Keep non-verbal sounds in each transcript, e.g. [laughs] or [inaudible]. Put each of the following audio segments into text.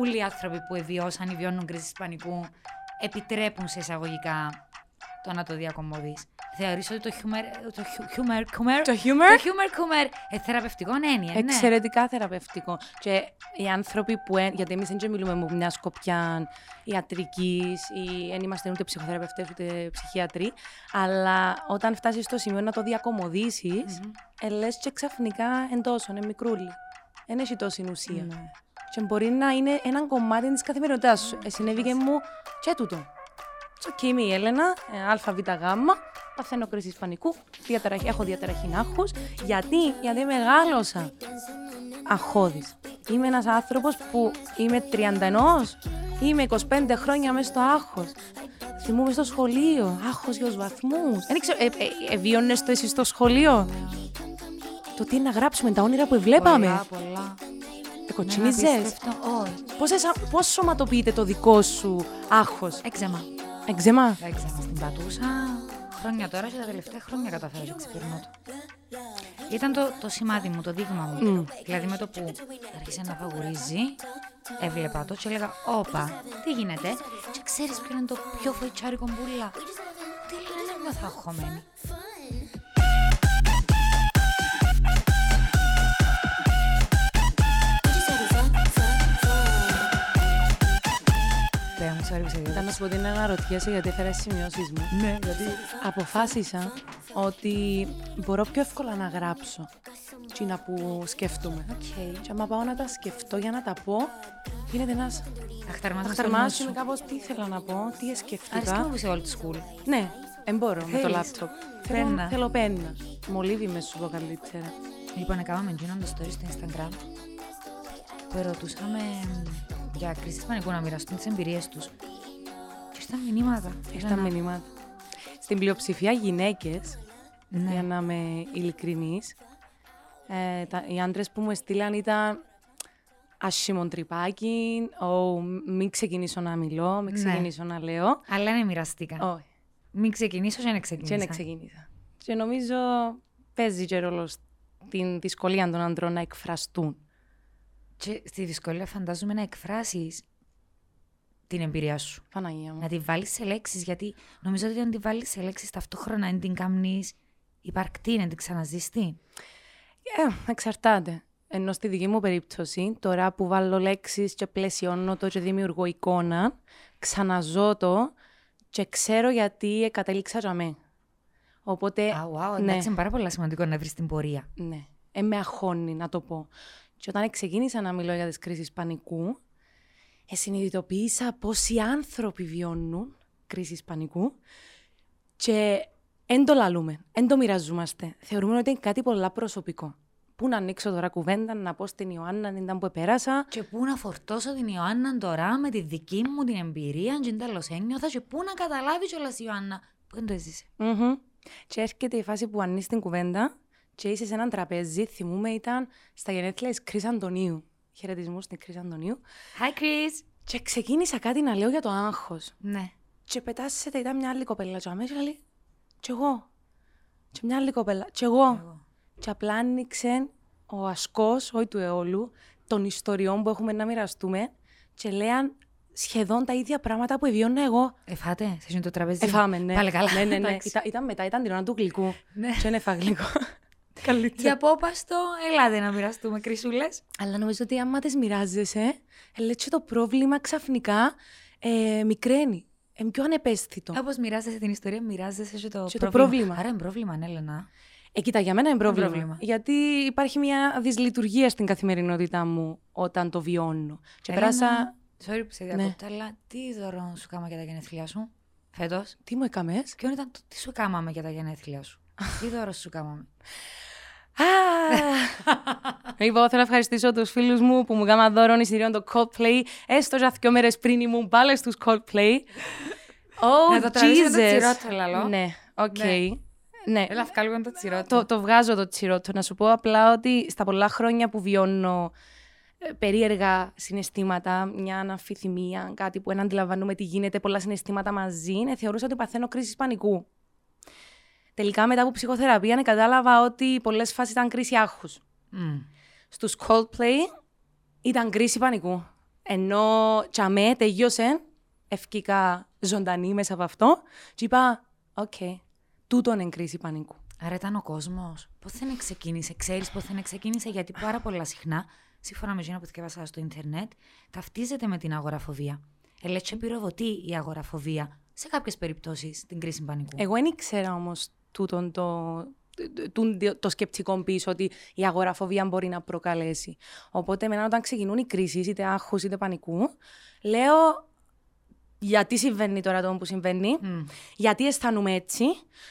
όλοι οι άνθρωποι που εβιώσαν ή βιώνουν κρίση πανικού επιτρέπουν σε εισαγωγικά το να το διακομωδείς. Θεωρείς ότι το χιούμερ, το χιούμερ, κούμερ, Το χιούμερ; το χιούμερ κούμερ, ε, θεραπευτικό έννοια, ναι. Εξαιρετικά θεραπευτικό. Και οι άνθρωποι που. εν- γιατί εμείς δεν μιλούμε με μια σκοπιά ιατρικής ή δεν είμαστε ούτε ψυχοθεραπευτές ούτε ψυχίατροι. Αλλά όταν φτάσεις στο σημείο να το διακομωδήσεις, mm λες και ξαφνικά εν τόσο, είναι μικρούλι. Δεν έχει τόση ουσία. Ναι. Και μπορεί να είναι ένα κομμάτι της καθημερινότητάς σου. Ε, συνέβη και μου και τούτο. It's okay, είμαι η Έλενα, ε, ΑΒΓ, παθαίνω κρίση πανικού, διαταραχή, έχω διαταραχή άγχους. Γιατί, γιατί μεγάλωσα αγχώδης. Είμαι ένας άνθρωπος που είμαι 31, είμαι 25 χρόνια μέσα στο άγχος. Θυμούμαι στο σχολείο, άγχος για τους βαθμούς. Δεν ξέρω, ε, ε, ε, βίωνες το εσύ στο σχολείο; Το τι είναι να γράψουμε, τα όνειρα που βλέπαμε. Πολλά, πολλά. Ε, κοτσινίζες. απίστευτο, όχι. Πώς, εσα- πώς σωματοποιείται το δικό σου άγχος; Έξεμα. Εξέμα. Έξεμα στην πατούσα. Χρόνια τώρα και τα τελευταία χρόνια καταφέρω και ξεπερνώ το. Ήταν το, το σημάδι μου, το δείγμα μου. Δηλαδή με το που άρχισε να φαγουρίζει, έβλεπα το και έλεγα «Όπα, τι γίνεται» και ξέρεις ποιο είναι το πιο φοητσάρικο μπουλά; Τι λένε νιώθω αγχωμένη. Πέρα sorry που σε Θα διέκοψα. να σου πω ότι είναι αναρωτιέσαι γιατί έφερα τις σημειώσεις μου. Ναι, γιατί Αποφάσισα ότι μπορώ πιο εύκολα να γράψω τζείνα που σκέφτομαι. Οκ. Και άμα πάω να τα σκεφτώ για να τα πω, γίνεται ένας Αχταρμάς αχταρμάς σου. είμαι κάπως τι ήθελα να πω, τι Αρέσκει σκέφτηκα. μου που είσαι old school. Ναι, δεν μπορώ με το Θέλεις. λάπτοπ. Πέννα. Θέλω, θέλω πένα. Μολύβι μες σου πω καλύτερα. Λοιπόν, έκαναμε εκείνο το story στο Instagram που ρωτούσαμε για κρίσεις πανικού να μοιραστούν τις εμπειρίες τους. Και ήρθαν μηνύματα. Ήρθαν Έλενα. μηνύματα. Στην πλειοψηφία γυναίκες, Ναι. για να είμαι ειλικρινής, ε, τα, οι άντρες που μου έστειλαν ήταν άσχημο τρυπάκι, «Ω, μην ξεκινήσω να μιλώ, μην Ναι. ξεκινήσω να λέω. Αλλά ναι, μοιραστήκα. Όχι, Μην ξεκινήσω και να και ξεκινήσω. δεν ξεκίνησα. Και νομίζω παίζει και ρόλο στην δυσκολία των ανδρών να εκφραστούν. Και στη δυσκολία φαντάζομαι να εκφράσεις την εμπειρία σου. Παναγία μου. Να τη βάλεις σε λέξεις, γιατί νομίζω ότι αν τη βάλεις σε λέξεις ταυτόχρονα δεν την κάνεις υπαρκτή, να την ξαναζήσει. Ε, εξαρτάται. Ενώ στη δική μου περίπτωση, τώρα που βάλω λέξεις και πλαισιώνω το και δημιουργώ εικόνα, ξαναζώ το και ξέρω γιατί κατέληξα για μέ. Οπότε, Α, wow, ναι, εντάξει, είναι πάρα πολύ σημαντικό να βρεις την πορεία. ναι, ε, με αγχώνει να το πω. Και όταν ξεκίνησα να μιλώ για τις κρίσεις πανικού, ε, συνειδητοποίησα πόσοι άνθρωποι βιώνουν κρίσεις πανικού και εν το λαλούμε, εν το μοιραζόμαστε. Θεωρούμε ότι είναι κάτι πολλά προσωπικό. Πού να ανοίξω τώρα κουβέντα, να πω στην Ιωάννα, αν ήταν που επέρασα. Και πού να φορτώσω την Ιωάννα τώρα με τη δική μου την εμπειρία, και τέλος ένιωθα, και πού να καταλάβεις κιόλας η Ιωάννα που δεν το έζησε. Μμμ. Και έρχεται η φάση που ανοίγεις την κουβέντα και είσαι σε έναν τραπέζι. Θυμούμε ήταν στα γενέθλια της Κρυ Αντωνίου. Χαιρετισμούς στην Κρυ Αντωνίου. Hi Chris! Και ξεκίνησα κάτι να λέω για το άγχος. Ναι. Και πετάσσεται, ήταν μια άλλη κοπέλα. Και αμέσω λέει, Κι εγώ. Και μια άλλη κοπέλα. Κι εγώ. Και απλά άνοιξε ο ασκός, όχι του αιώλου, των ιστοριών που έχουμε να μοιραστούμε και λέαν σχεδόν τα ίδια πράγματα που εβιώνα εγώ. Εφάτε, σε εκείνο το τραπέζι. Εφάμε, ναι. Πάλι καλά. Ναι, ναι, ναι. Εντάξει. Ήταν, ήταν μετά, ήταν την ώρα του γλυκού. Ναι. Και δεν έφαγα γλυκό. Καλύτερα. Για πόπαστο, ελάτε να μοιραστούμε κρυσούλες. Αλλά νομίζω ότι άμα τις μοιράζεσαι, ε, λέει και το πρόβλημα ξαφνικά ε, μικραίνει. Είναι πιο ανεπαίσθητο. Όπως μοιράζεσαι την ιστορία, μοιράζεσαι και το, Και το πρόβλημα. πρόβλημα. Άρα είναι πρόβλημα, ναι, Έλενα. Ε, κοίτα, για μένα είναι πρόβλημα. πρόβλημα. Γιατί υπάρχει μια δυσλειτουργία στην καθημερινότητά μου όταν το βιώνω. Και Έλενα, πέρασα. Sorry που σε διακόπτω, αλλά τι δώρο σου κάμα για τα γενέθλιά σου φέτος; Τι μου έκαμες; Ποιο ήταν το τι σου κάμαμε για τα γενέθλιά σου; [laughs] τι δώρο σου κάμαμε. Λοιπόν, θέλω να ευχαριστήσω τους φίλους μου που μου έκαναν δώρο εισιτήριων το Coldplay. Έστω για δύο μέρες πριν ήμουν πάλι στους Coldplay. Oh, Να το τραβήσουμε το Jesus. τσιρότο, λαλώ. Ναι, οκ. Ναι. Ναι. Έλα, βγάλουμε το τσιρότο. Το, το βγάζω το τσιρότο. Να σου πω απλά ότι στα πολλά χρόνια που βιώνω ε, περίεργα συναισθήματα, μια αναμφιθυμία, κάτι που δεν αντιλαμβάνομαι τι γίνεται, πολλά συναισθήματα μαζί, ε, θεωρούσα ότι παθαίνω κρίση πανικού. Τελικά μετά από ψυχοθεραπεία ναι, κατάλαβα ότι πολλές φάσεις ήταν κρίση άγχους. Μμ. Στους Coldplay ήταν κρίση πανικού. Ενώ τζαμαί τελείωσε, εφκήκα ζωντανή μέσα από αυτό και είπα, OK, okay, τούτον είναι κρίση πανικού. Άρα ήταν ο κόσμος. Πώς δεν ξεκίνησε, ξέρεις πώς δεν ξεκίνησε, γιατί πάρα πολλά συχνά, σύμφωνα με εκείνο που διαβάσα στο Ίντερνετ, ταυτίζεται με την αγοραφοβία. Ελέγχε πυροδοτεί η αγοραφοβία σε κάποιες περιπτώσεις την κρίση πανικού. Εγώ δεν ήξερα όμως τούτον το, το, το σκεπτικό πίσω ότι η αγοραφοβία μπορεί να προκαλέσει. Οπότε, εμένα, όταν ξεκινούν οι κρίσεις, είτε άγχους είτε πανικού, λέω γιατί συμβαίνει τώρα το που συμβαίνει, mm. γιατί αισθάνομαι έτσι,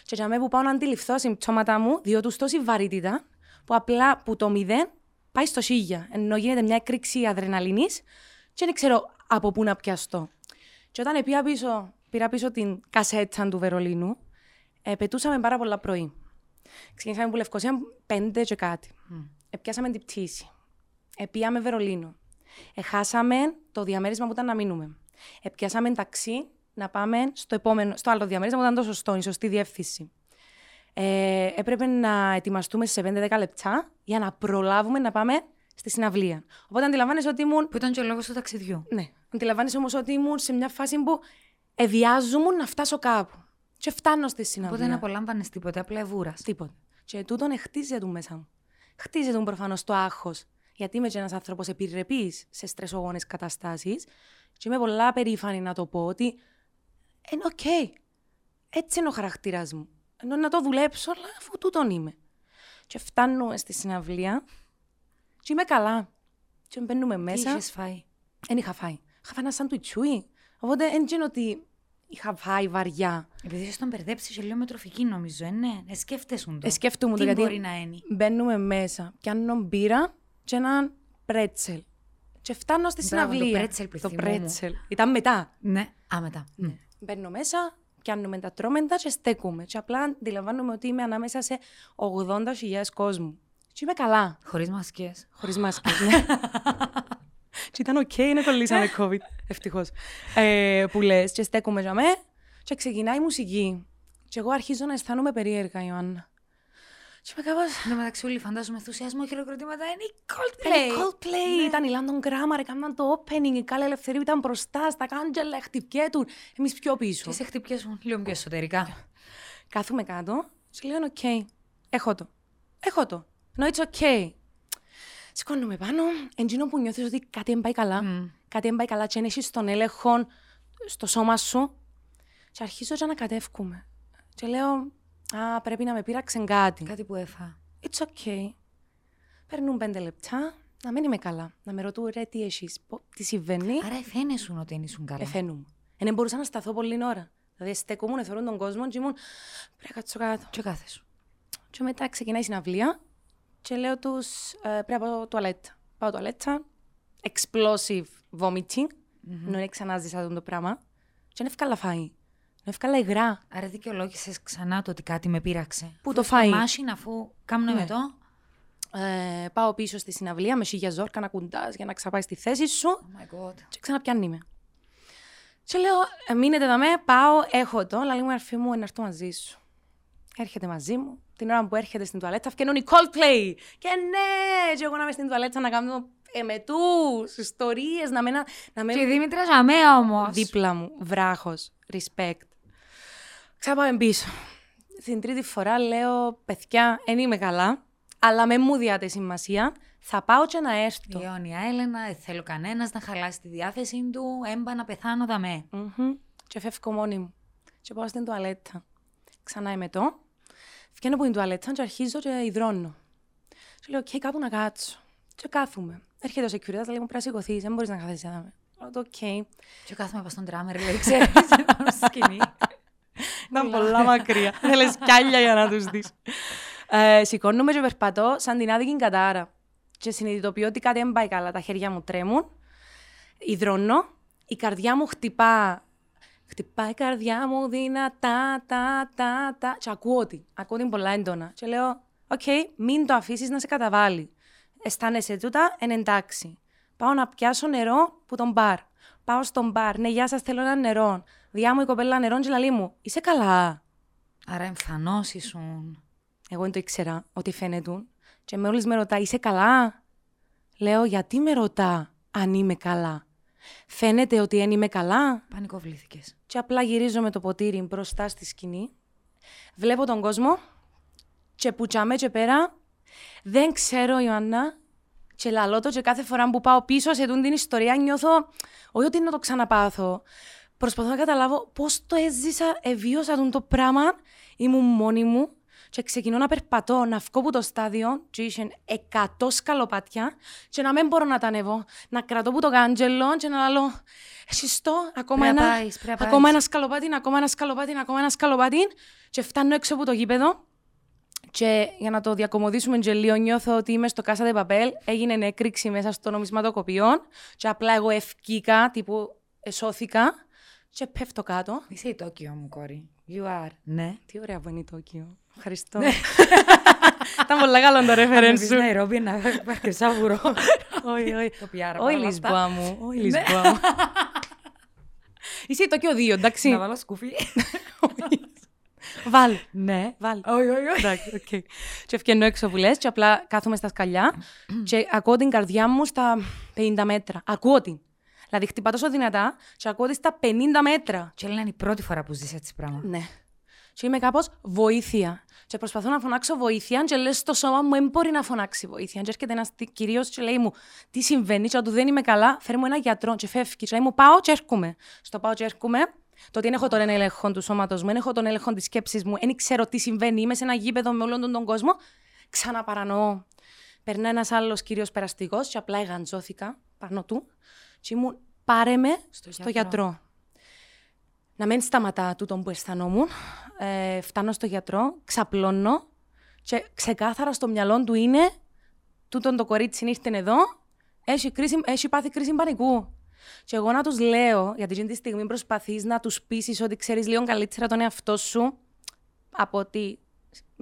και για μένα που πάω να αντιληφθώ συμπτώματα μου, διότι τόση βαρύτητα, που απλά που το μηδέν πάει στο σίγια, ενώ γίνεται μια έκρηξη αδρεναλίνης, και δεν ξέρω από πού να πιαστώ. Και όταν πήρα πίσω, πήρα πίσω την κασέτσα του Βερολίνου, ε, πετούσαμε πάρα πολλά πρωί. Ξεκινήσαμε που Λευκοσία πέντε και κάτι. Mm. Επιάσαμε την πτήση. Επίαμε Βερολίνο. Εχάσαμε το διαμέρισμα που ήταν να μείνουμε. Επιάσαμε ταξί να πάμε στο, επόμενο, στο άλλο διαμέρισμα που ήταν το σωστό, η σωστή διεύθυνση. Ε, έπρεπε να ετοιμαστούμε σε 5-10 λεπτά για να προλάβουμε να πάμε στη συναυλία. Οπότε αντιλαμβάνεσαι ότι ήμουν. Που ήταν και ο λόγος του ταξιδιού. Ναι. Αντιλαμβάνεσαι όμως ότι ήμουν σε μια φάση που εδιάζομαι να φτάσω κάπου. Και φτάνω στη συναυλία. Οπότε δεν απολάμβανες τίποτα, απλά εβούρας. Τίποτα. Και τούτον χτίζεται μέσα μου. Χτίζεται προφανώς το άγχος. Γιατί είμαι ένας άνθρωπος επιρρεπής σε στρεσογόνες καταστάσεις. Και είμαι πολλά περήφανη να το πω ότι είναι OK. Okay. Έτσι είναι ο χαρακτήρας μου. Εννά το δουλέψω, αλλά αφού τούτον είμαι. Και φτάνουμε στη συναυλία και είμαι καλά. Και μπαίνουμε μέσα. Τι είχες φάει; Δεν είχα φάει. Είχα φάει ένα σαν του τσούι. Οπότε δεν είναι ότι είχα φάει βαριά. Επειδή είσαι τον μπερδέψει σε λίγο με τροφική, νομίζω, ε, ναι. Ε, σκέφτεσαι το. Ε, σκέφτομαι το γιατί. μπορεί να είναι. Μπαίνουμε μέσα, πιάνω μπύρα και έναν πρέτσελ. Και φτάνω στη Μπράβο, συναυλία. Το πρέτσελ, το πρέτσελ. Ήταν μετά. Ναι, α, μετά. Ναι. Μπαίνω μέσα, πιάνουμε τα τρώμεντα και στέκουμε. Και απλά αντιλαμβάνομαι ότι είμαι ανάμεσα σε 80.000 κόσμου. Και είμαι καλά. Χωρίς μασκέ. Χωρίς μασκέ, [laughs] ναι. Και ήταν OK, okay, εν εκολλήσαμε COVID. Ευτυχώς. Ε, που λες, και στέκουμαι τζιαμέ, και ξεκινάει η μουσική. Και εγώ αρχίζω να αισθάνομαι περίεργα, Ιωάννα. Και είμαι κάπως... Εν τω μεταξύ όλοι φαντάζομαι ενθουσιασμό, χειροκροτήματα, είναι οι Coldplay. Είναι η Coldplay. Ναι. Ήταν οι London Grammar, έκαναν το opening, η Κάλη Ελευθερίου ήταν μπροστά, στα κάντζελα, χτυπιέτουν. Εμείς πιο πίσω. Και σε χτυπιέσουν λίγο πιο εσωτερικά. Κάθουμαι κάτω, σου λέω, OK, okay. έχω το. Έχω το. No, it's okay. Σηκώνουμαι πάνω, εν τζείνο που νιώθεις ότι κάτι δεν πάει καλά. Mm. Κάτι δεν πάει καλά τζι εν έχεις τον έλεγχο στο σώμα σου. Και αρχίζω και να κατεύκουμε. Και λέω, Α, πρέπει να με πείραξε κάτι. Κάτι που έφα. It's okay. Περνούν πέντε λεπτά, να μην είμαι καλά. Να με ρωτούν, ρε, τι έχεις, τι συμβαίνει; Άρα εφαίνεσουν ότι δεν ήσουν καλά. Εφαίνουν. Δεν μπορούσα να σταθώ πολύ ώρα. Δηλαδή, στεκόμουν, θεωρούν τον κόσμο και ήμουν. Πρέπει να κάτσω κάτω. Και κάθε σου. Και μετά ξεκινάει η συναυλία και λέω τους, ε, πρέπει να πάω τουαλέτα. Πάω τουαλέτα. Explosive vomiting. Mm-hmm. Ενώ ξανά ζήσα το πράγμα. Και είναι εύκολα φάει. Εύκολα υγρά. Άρα δικαιολόγησες ξανά το ότι κάτι με πείραξε. Πού το φάει; Μάσιν, αφού κάνουμε ναι. με το. Ε, πάω πίσω στη συναυλία με σίγια ζόρκα να κουντάς για να ξαπάει στη θέση σου. Oh my God. Και ξαναπιάνει με. Και λέω, ε, μείνετε εδώ με, πάω, έχω το, αλλά λίγο αρφή μου να έρθω μαζί σου. Έρχεται μαζί μου, την ώρα που έρχεται στην τουαλέτα, φτιάχνουν οι Coldplay. Και ναι, και εγώ να είμαι στην τουαλέτα να κάνω εμετού, ιστορίες, να μένα. Να με... Και η Δήμητρας Ζαμέα όμως. Δίπλα μου, βράχος, respect. Ξάπαμε πίσω. Την τρίτη φορά λέω, παιδιά, δεν είμαι καλά, αλλά με μου διάτε σημασία. Θα πάω και να έρθω. Η αιώνια Έλενα, δεν θέλω κανένας να χαλάσει τη διάθεσή του, έμπα να πεθάνω δαμέ. Mm-hmm. Και φεύγω μόνη μου. Και πάω στην τουαλέτα. Ξανά είμαι το. Βγαίνω από την τουαλέτα και αρχίζω και υδρώνω. Και λέω, OK, κάπου να κάτσω. Και κάθομαι. Έρχεται ο security, λέει μου πρέπει να σηκωθείς, δεν μπορείς να καθίσει εδώ. Λέω, OK. Και κάθομαι από στον τράμερ, λέει, ξέρεις, [laughs] πάνω στη σκηνή. Ήταν πολλά μακριά. [laughs] Θέλεις κι για να τους δεις. Ε, σηκώνομαι και περπατώ σαν την άδικη κατάρα. Και συνειδητοποιώ ότι κάτι δεν πάει καλά. Τα χέρια μου τρέμουν. Ιδρώνω. Η καρδιά μου χτυπά. Χτυπάει η καρδιά μου δυνατά, τα, τα, τα. Και ακούω ότι. Ακούω την πολλά έντονα. Και λέω, OK, okay, μην το αφήσεις να σε καταβάλει. Αισθάνεσαι τούτα, εν εντάξει. Πάω να πιάσω νερό που τον μπαρ. Πάω στον μπαρ. Ναι, γεια σας, θέλω ένα νερό. Διά μου η κοπέλα νερό, και λαλεί μου. Είσαι καλά. Άρα εμφανώς ήσουν. Εγώ δεν το ήξερα ότι φαίνεται. Και μόλις με ρωτά, είσαι καλά; Λέω, γιατί με ρωτά αν είμαι καλά; Φαίνεται ότι δεν είμαι καλά. Πανικοβλήθηκες. Και απλά γυρίζω με το ποτήρι μπροστά στη σκηνή. Βλέπω τον κόσμο και πουτσάμε και πέρα. Δεν ξέρω, Ιωάννα, και λαλώ το και κάθε φορά που πάω πίσω σε την ιστορία νιώθω, όχι ότι να το ξαναπάθω, προσπαθώ να καταλάβω πώς το έζησα, εβίωσα τον το πράγμα, ήμουν μόνη μου και ξεκινώ να περπατώ, να βγω από το στάδιο και είχε εκατό σκαλοπάτια και να μην μπορώ να τα ανέβω, να κρατώ από το κάντζελο και να λέω εσύ το, ακόμα, ένα, πάεις, ακόμα ένα σκαλοπάτι, ακόμα ένα σκαλοπάτι, ακόμα ένα σκαλοπάτι και φτάνω έξω από το γήπεδο και για να το διακομωδήσουμε και λίγο, νιώθω ότι είμαι στο Κάσα Παπέλ, έγινε έκρηξη μέσα στο νομισματοκοπείο και απλά εγώ ευκήκα, τύπου εσώθηκα και πέφτω κάτω. Είσαι η Τόκιο μου, κόρη. You are. Ναι. Τι ωραία που είναι η Τόκιο. Ευχαριστώ. [laughs] Ήταν πολύ καλό το reference σου. Ναϊρόμπι, να πάρει σάβουρο. Όχι, όχι. Το πιάρα. Όχι Λισμπόα μου. Όχι Λισμπόα μου. Είσαι η Τόκιο 2, εντάξει. Να βάλω σκούφι. [laughs] Βάλ. Ναι. Βάλ. Όχι, όχι, όχι. Εντάξει, οκ. Και εφκαίνω έξω που λες και απλά κάθομαι στα σκαλιά και ακούω την καρδιά μου στα 50 μέτρα. Ακούω την. Δηλαδή χτυπά τόσο δυνατά και ακούω τη στα 50 μέτρα. Και λένε είναι η πρώτη φορά που ζεις έτσι πράγμα. Ναι. Και είμαι κάπως βοήθεια. Και προσπαθώ να φωνάξω βοήθεια, και λες στο σώμα μου δεν μπορεί να φωνάξει βοήθεια. Και έρχεται ένας κυρίως και λέει μου, Τι συμβαίνει, και του δεν είμαι καλά, φέρει μου ένα γιατρό, και φεύγει. Και λέει μου, Πάω και έρχομαι. Στο πάω και έρχομαι, το ότι δεν έχω τον έλεγχο του σώματος μου, δεν έχω τον έλεγχο της σκέψης μου, δεν ξέρω τι συμβαίνει, είμαι σε ένα γήπεδο με όλον τον κόσμο. Ξαναπαρανοώ. Περνά ένας άλλος κύριος περαστικός, και απλά εγαντζώθηκα πάνω του. Και ήμουν, πάρε με στο, στο γιατρό. γιατρό. Να μην σταματά τούτο που αισθανόμουν. Ε, φτάνω στο γιατρό, ξαπλώνω και ξεκάθαρα στο μυαλό του είναι τούτο το κορίτσι ήρθε εδώ, έχει, κρίση, έχει πάθει κρίση πανικού. Και εγώ να τους λέω, γιατί εκείνη τη στιγμή προσπαθείς να τους πείσεις ότι ξέρεις λίγο καλύτερα τον εαυτό σου από ότι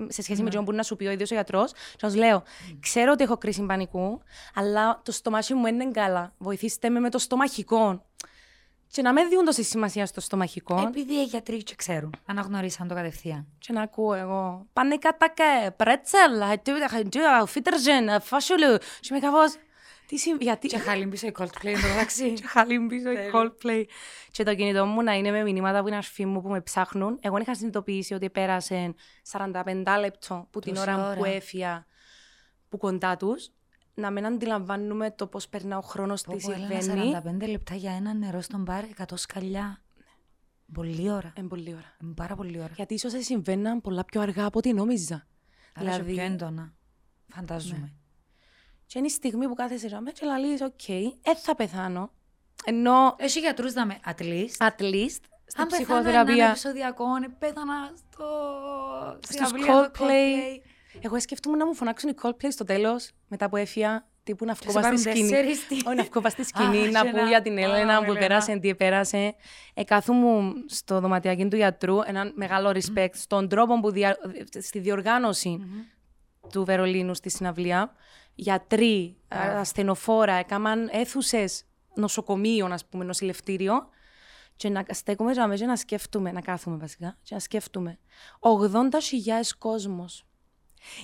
σε σχέση mm. με τον που να σου πει ο ίδιος ο γιατρός. Και του λέω, ξέρω ότι έχω κρίση πανικού, αλλά το στομάχι μου είναι καλά. Βοηθήστε με με το στομαχικό. Και να μην δίνουν τόση σημασία στο στομαχικό. Επειδή οι γιατροί και ξέρουν. Αναγνωρίσαν το κατευθείαν. Και να ακούω εγώ. Πάνε κατακέ, πρέτσελ, φίτεργεν, φάσουλου. Και με κάπω. Τι συμβαίνει, γιατί... Και χαλίμπησε η Coldplay εντωμεταξύ. [laughs] Και χαλίμπησε η Coldplay. Και το κινητό μου να είναι με μηνύματα που είναι οι αρφοί μου που με ψάχνουν. Εγώ είχα συνειδητοποιήσει ότι πέρασε 45 λεπτό που την ώρα που έφυγα που κοντά τους να μην αντιλαμβάνουμαι το πώς περνά ο χρόνος, τι συμβαίνει. 45 λεπτά για ένα νερό στον μπαρ, 100 σκαλιά. Πολύ ώρα. Είναι πολύ ώρα. Είναι πάρα πολύ ώρα. Γιατί ίσως συμβαίναν πολλά πιο αργά από ό,τι νόμιζα. Αλλά δηλαδή... πιο έντονα. Φαντάζομαι. Ναι. Και είναι η στιγμή που κάθεσαι ράμε και λέει, OK, okay, ε, θα πεθάνω. Ενώ... Έχει γιατρούς να με, at least. At least. Στην Αν ψυχοθεραπεία. πεθάνω επεισοδιακό, πέθανα στο... Στους Coldplay. Εγώ σκεφτούμαι να μου φωνάξουν οι Coldplay στο τέλος, μετά που έφυγα, τύπου να βγω στη σκηνή. Όχι, να βγω στη [laughs] σκηνή, να πω για την Έλενα που πέρασε, τι πέρασε. Εκάθου στο δωματιάκι του γιατρού ένα μεγάλο respect στον τρόπο που δια... στη διοργάνωση του Βερολίνου στη συναυλία. Γιατροί, ασθενοφόρα, έκαναν αίθουσες νοσοκομείων, α πούμε, νοσηλευτήριο. Και να στέκουμε και να σκέφτομαι, να κάθουμε βασικά, και να σκέφτομαι. 80.000 κόσμος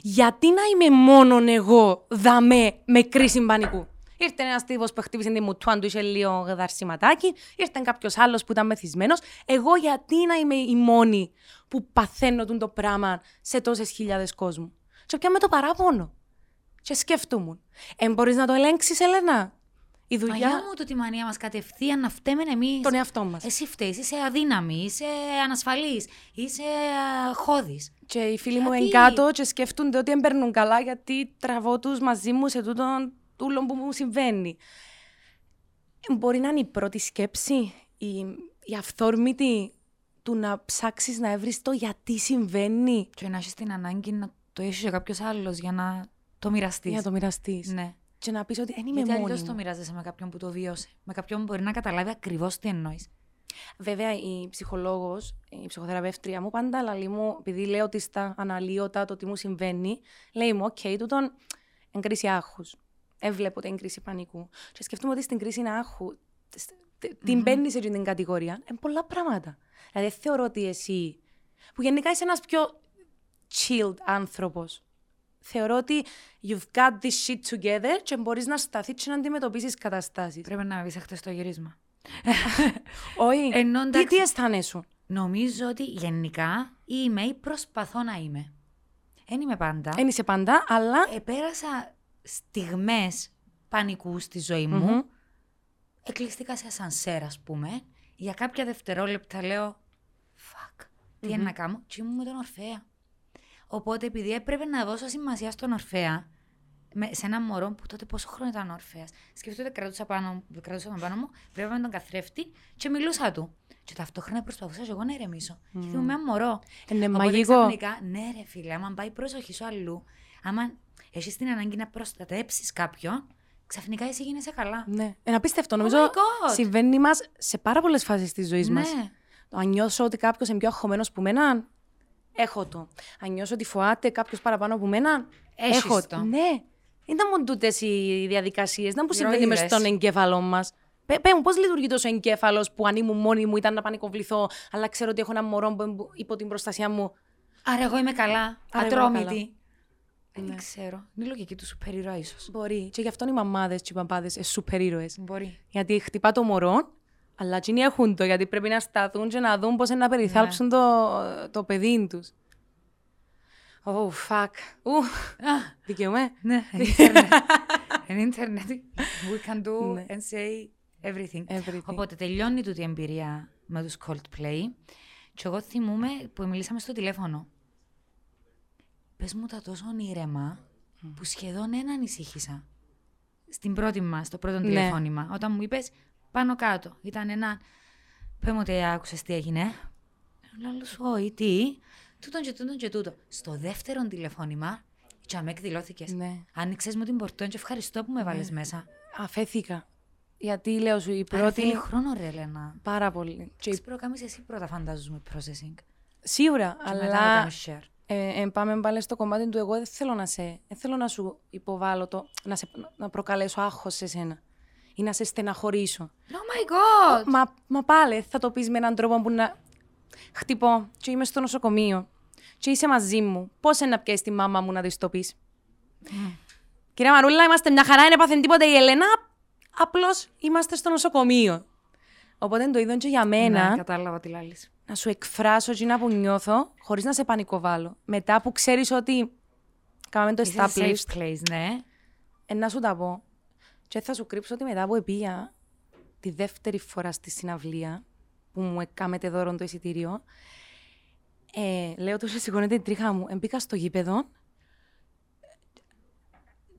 γιατί να είμαι μόνον εγώ δαμέ με κρίση πανικού. Ήρθε ένας τύπος που χτύπησε τη μουτουάν του, είχε λίγο γδαρσιματάκι. Ήρθε κάποιος άλλος που ήταν μεθυσμένος. Εγώ γιατί να είμαι η μόνη που παθαίνω το πράγμα σε τόσες χιλιάδες κόσμου; Και πια με το παράπονο. Και σκέφτομαι. Ε, μπορείς να το ελέγξεις, Ελένα. Η δουλειά. Μαγιά μου το τη μανία μας κατευθείαν να φταίμε εμείς. Τον εαυτό μας. Εσύ φταίεις, είσαι αδύναμη, είσαι ανασφαλής, είσαι χώδης. Και οι φίλοι γιατί... μου εγκάτω και σκέφτονται ότι δεν παίρνουν καλά γιατί τραβώ τους μαζί μου σε τούτον τούλο που μου συμβαίνει. Μπορεί να είναι η πρώτη σκέψη, η, η αυθόρμητη του να ψάξεις να βρεις το γιατί συμβαίνει. Και να έχεις την ανάγκη να το έχεις σε κάποιος άλλος για να το μοιραστείς. Για να το μοιραστείς. Ναι και να πεις ότι δεν είμαι Γιατί μόνη. Γιατί το μοιράζεσαι με κάποιον που το βίωσε. Με κάποιον που μπορεί να καταλάβει ακριβώς τι εννοείς. Βέβαια, η ψυχολόγος, η ψυχοθεραπεύτρια μου, πάντα λέει μου, επειδή λέω ότι στα αναλύωτα το τι μου συμβαίνει, λέει μου: OK, okay, τούτον εν κρίση άγχους. Έβλεπω την κρίση πανικού. Και σκεφτούμε ότι στην κρίση άγχους, την μπαίνει σε την κατηγορία, είναι πολλά πράγματα. Δηλαδή, θεωρώ ότι εσύ, που γενικά είσαι ένας πιο chilled άνθρωπος, θεωρώ ότι you've got this shit together και μπορείς να σταθείς και να αντιμετωπίσεις καταστάσεις. Πρέπει να βγεις χτες το γυρίσμα. [laughs] Όχι, Ενώ, τι, εντάξει- τι αισθάνεσαι; Νομίζω ότι γενικά είμαι ή προσπαθώ να είμαι. Δεν είμαι πάντα. Δεν είσαι πάντα, αλλά Επέρασα στιγμές πανικούς στη ζωή μου. Μμμ. Εκλειστήκα σε ασανσέρ, ας πούμε. Για κάποια δευτερόλεπτα λέω «Fuck, τι είναι να κάνω» και ήμουν με τον Ορφέα. Οπότε επειδή έπρεπε να δώσω σημασία στον Ορφέα, με, σε ένα μωρό που τότε πόσο χρόνο ήταν ο Ορφέας, σκεφτείτε κρατούσα, πάνω, κρατούσα τον πάνω μου, βλέπαμε τον καθρέφτη και μιλούσα του. Και ταυτόχρονα προσπαθούσα και εγώ να ηρεμήσω. Mm. Γιατί ήμουν ένα μωρό. είναι Οπότε μαγικό. ξαφνικά, ναι, ρε φίλε, άμα πάει η προσοχή σου αλλού, άμα έχεις την ανάγκη να προστατέψεις κάποιον, ξαφνικά εσύ γίνεσαι καλά. Ναι, είναι απίστευτο. Oh Νομίζω my God. συμβαίνει μας σε πάρα πολλές φάσεις της ζωής μας. Ναι. Αν νιώσω ότι κάποιος είναι πιο αγχωμένος που μένα, έχω το. Αν νιώσω ότι φοάται κάποιος παραπάνω από μένα, Έχεις έχω το. Ναι. Δεν ήταν μόνο τούτε οι διαδικασίες, δεν που συμβαίνει μες Ηρωίδες. στον εγκέφαλό μας. Πε μου, πώς λειτουργεί τόσο ο εγκέφαλος που αν ήμουν μόνη μου ήταν να πανικοβληθώ, αλλά ξέρω ότι έχω ένα μωρό που είναι υπό την προστασία μου. Άρα εγώ είμαι καλά, Άρα εγώ είμαι ατρόμητη. Δεν ξέρω. Είναι η λογική του σούπερ ήρωα ίσως. Μπορεί. Και γι' αυτό οι μαμάδες και οι παπάδες είναι σούπερ ήρωες. Μπορεί. Γιατί χτυπά το μωρό, αλλά εκείνοι έχουν το, γιατί πρέπει να σταθούν και να δουν πώς είναι να περιθάλψουν το, το παιδί τους. Oh, fuck. Ου, Α, δικαιούμαι. ναι, [laughs] εν ίντερνετ. Εν ίντερνετ. We can do Ναι. and say everything. Everything. Οπότε τελειώνει τούτη η εμπειρία με τους Coldplay και εγώ θυμούμαι που μιλήσαμε στο τηλέφωνο. Πες μου τα τόσο ήρεμα που σχεδόν δεν ανησύχησα. Στην πρώτη μας, στο πρώτο Ναι. τηλεφώνημα. Όταν μου είπες πάνω κάτω. Ήταν ένα... Πες μου ότι άκουσες τι έγινε. Λέω σου, όχι, τι; Τούτον και τούτον και τούτο. Στο δεύτερο τηλεφώνημα, η τσαμέ εκδηλώθηκες. Ναι. Άνοιξες μου την πορτόν και ευχαριστώ που με βάλες μέσα. Αφέθηκα. Γιατί λέω σου, η Άρα θέλει πρώτη. χρόνο ρε Ελένα. Πάρα πολύ. Και η- Έχεις προκάμεις εσύ πρώτα φαντάζομαι processing. Σίγουρα, Και μετά να αλλά κάνεις share. ε, ε, πάμε πάλι στο κομμάτι του εγώ δεν θέλω να σε, δεν θέλω να σου υποβάλω το, να, σε, να προκαλέσω άγχος σε σένα ή να σε στεναχωρήσω. Oh my god! Μα, μα πάλι θα το πεις με έναν τρόπο που να χτυπώ και είμαι στο νοσοκομείο και είσαι μαζί μου. Πώς είναι να πιέσεις τη μάμα μου να της το πεις; Κυρία Μαρούλα, είμαστε μια χαρά, δεν έπαθε τίποτα η Ελένα. Απλώς είμαστε στο νοσοκομείο. Οπότε είναι το ίδιο και για μένα Ναι, κατάλαβα τι λάλης. να σου εκφράσω εκείνα που νιώθω χωρίς να σε πανικοβάλλω. Μετά που ξέρεις ότι κάναμε το Είσαι σε established, safe place, ναι. ε, να σου τα πω. Και θα σου κρύψω ότι μετά που επήγα τη δεύτερη φορά στη συναυλία που μου έκαμετε δώρο το εισιτήριο, ε, λέω τόσο σηκώνεται η τρίχα μου. Εμπήκα στο γήπεδο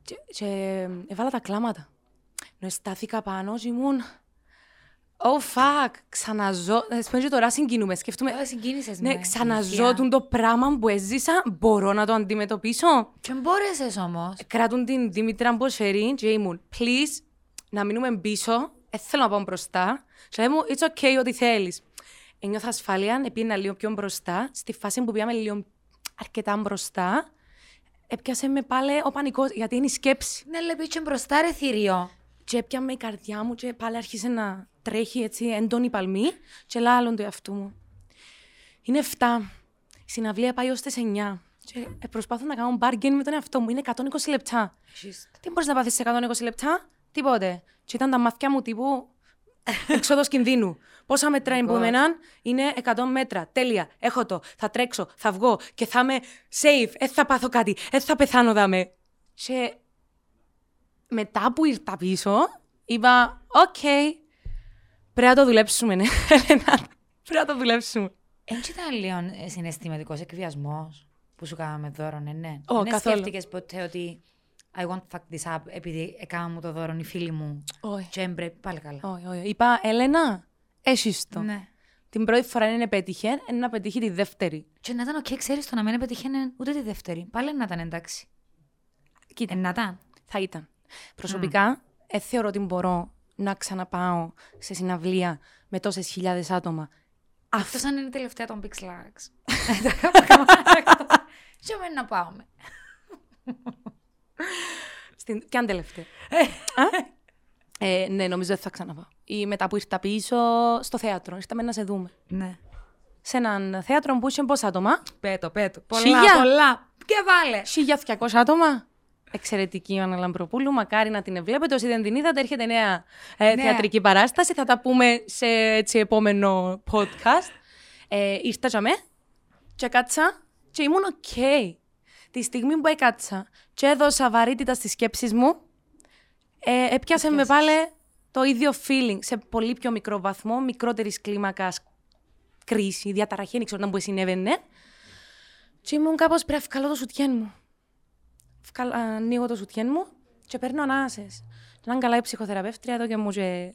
και, και έβαλα τα κλάματα. Ενώ στάθηκα πάνω και ήμουν... Oh fuck, ξαναζώ. Ε, σπέντζε τώρα συγκινούμε. Σκεφτούμε. Ε, συγκίνησες Ναι, με. ξαναζώ το πράγμα που έζησα. Μπορώ να το αντιμετωπίσω. Και μπόρεσες όμως. Κρατούν την Δήμητρα Μποσφαιρή και ήμουν, please, να μείνουμε πίσω, δεν θέλω να πάω μπροστά. Και λέει μου, it's okay ό,τι θέλεις. Ένιωθα ασφάλεια, επίνα λίγο πιο μπροστά. Στη φάση που πήγαμε λίγο αρκετά μπροστά, έπιασε με πάλι ο πανικός, γιατί είναι η σκέψη. Ναι, λέει πήξε μπροστά ρε θηρίο. Και έπιαμε η καρδιά μου και πάλι άρχισε να τρέχει έτσι έντονη παλμή και λέω άλλον το εαυτού μου. Είναι 7. Η συναυλία πάει ως τις 9. Και ε, προσπάθω να κάνω bargain με τον εαυτό μου. Είναι 120 λεπτά. Τι μπορείς να πάθεις σε 120 λεπτά; Τίποτε. Και ήταν τα μαθιά μου τύπου [laughs] εξόδος κινδύνου. Πόσα μετράει που God. εμένα είναι 100 μέτρα. Τέλεια. Έχω το. Θα τρέξω. Θα βγω. Και θα είμαι safe. Δεν θα πάθω κάτι. Δεν θα πεθάνω δαμέ. Και μετά που ήρθα πίσω, είπα, οκ, πρέπει να το δουλέψουμε, ναι, [laughs] Ελένα. Πρέπει να το δουλέψουμε. Έτσι ήταν λίγο ε, συναισθηματικός εκβιασμός που σου κάναμε δώρο, ναι, ναι. Ω, Δεν καθόλου. σκέφτηκες ποτέ ότι I won't fuck this up επειδή έκανα μου το δώρο οι φίλοι μου. Όχι. Και έμπρε, πάλι καλά. Όχι, όχι. Είπα, Ελένα, έχεις το. Ναι. Την πρώτη φορά εν επέτυχε, είναι να πετύχει τη δεύτερη. Και να ήταν οκ, ξέρεις το να μην πετυχαίνει ούτε τη δεύτερη. Πάλι να ήταν εντάξει. Κοίτα. Ε, να ήταν. Θα ήταν. Προσωπικά, δεν θεωρώ ότι μπορώ να ξαναπάω σε συναυλία με τόσες χιλιάδες άτομα. Αυτό αν είναι η τελευταία των Big Slugs. Και με να πάμε. Στην... Και αν τελευταία. Α; ε, ναι, νομίζω δεν θα ξαναπάω. Ή μετά που ήρθα πίσω στο θέατρο. Ήρθαμε να σε δούμε. Ναι. σε έναν θέατρο που είχε πόσα άτομα; Πέτω, πέτω. Πολλά, Χίλια. πολλά. Και βάλε. 1200 άτομα; Εξαιρετική η Ιωάννα Λαμπροπούλου. Μακάρι να την βλέπετε. Όσοι δεν την είδατε, έρχεται νέα ε, Ναι. θεατρική παράσταση. Θα τα πούμε σε έτσι, επόμενο podcast. Ε, ήρθα τζιαμέ και κάτσα και ήμουν οκ. Τη στιγμή που έκατσα και έδωσα βαρύτητα στις σκέψεις μου, ε, έπιασε με πάλι το ίδιο feeling σε πολύ πιο μικρό βαθμό, μικρότερης κλίμακας κρίση, διαταραχή, δεν ξέρω να που συνέβαινε. Και ήμουν κάπως πρέπει να βγάλω το σουτιέν μου. Βγάλ- ανοίγω το σουτιέν μου και παίρνω ανάσες. Και να είναι καλά η ψυχοθεραπεύτρια εδώ και μου και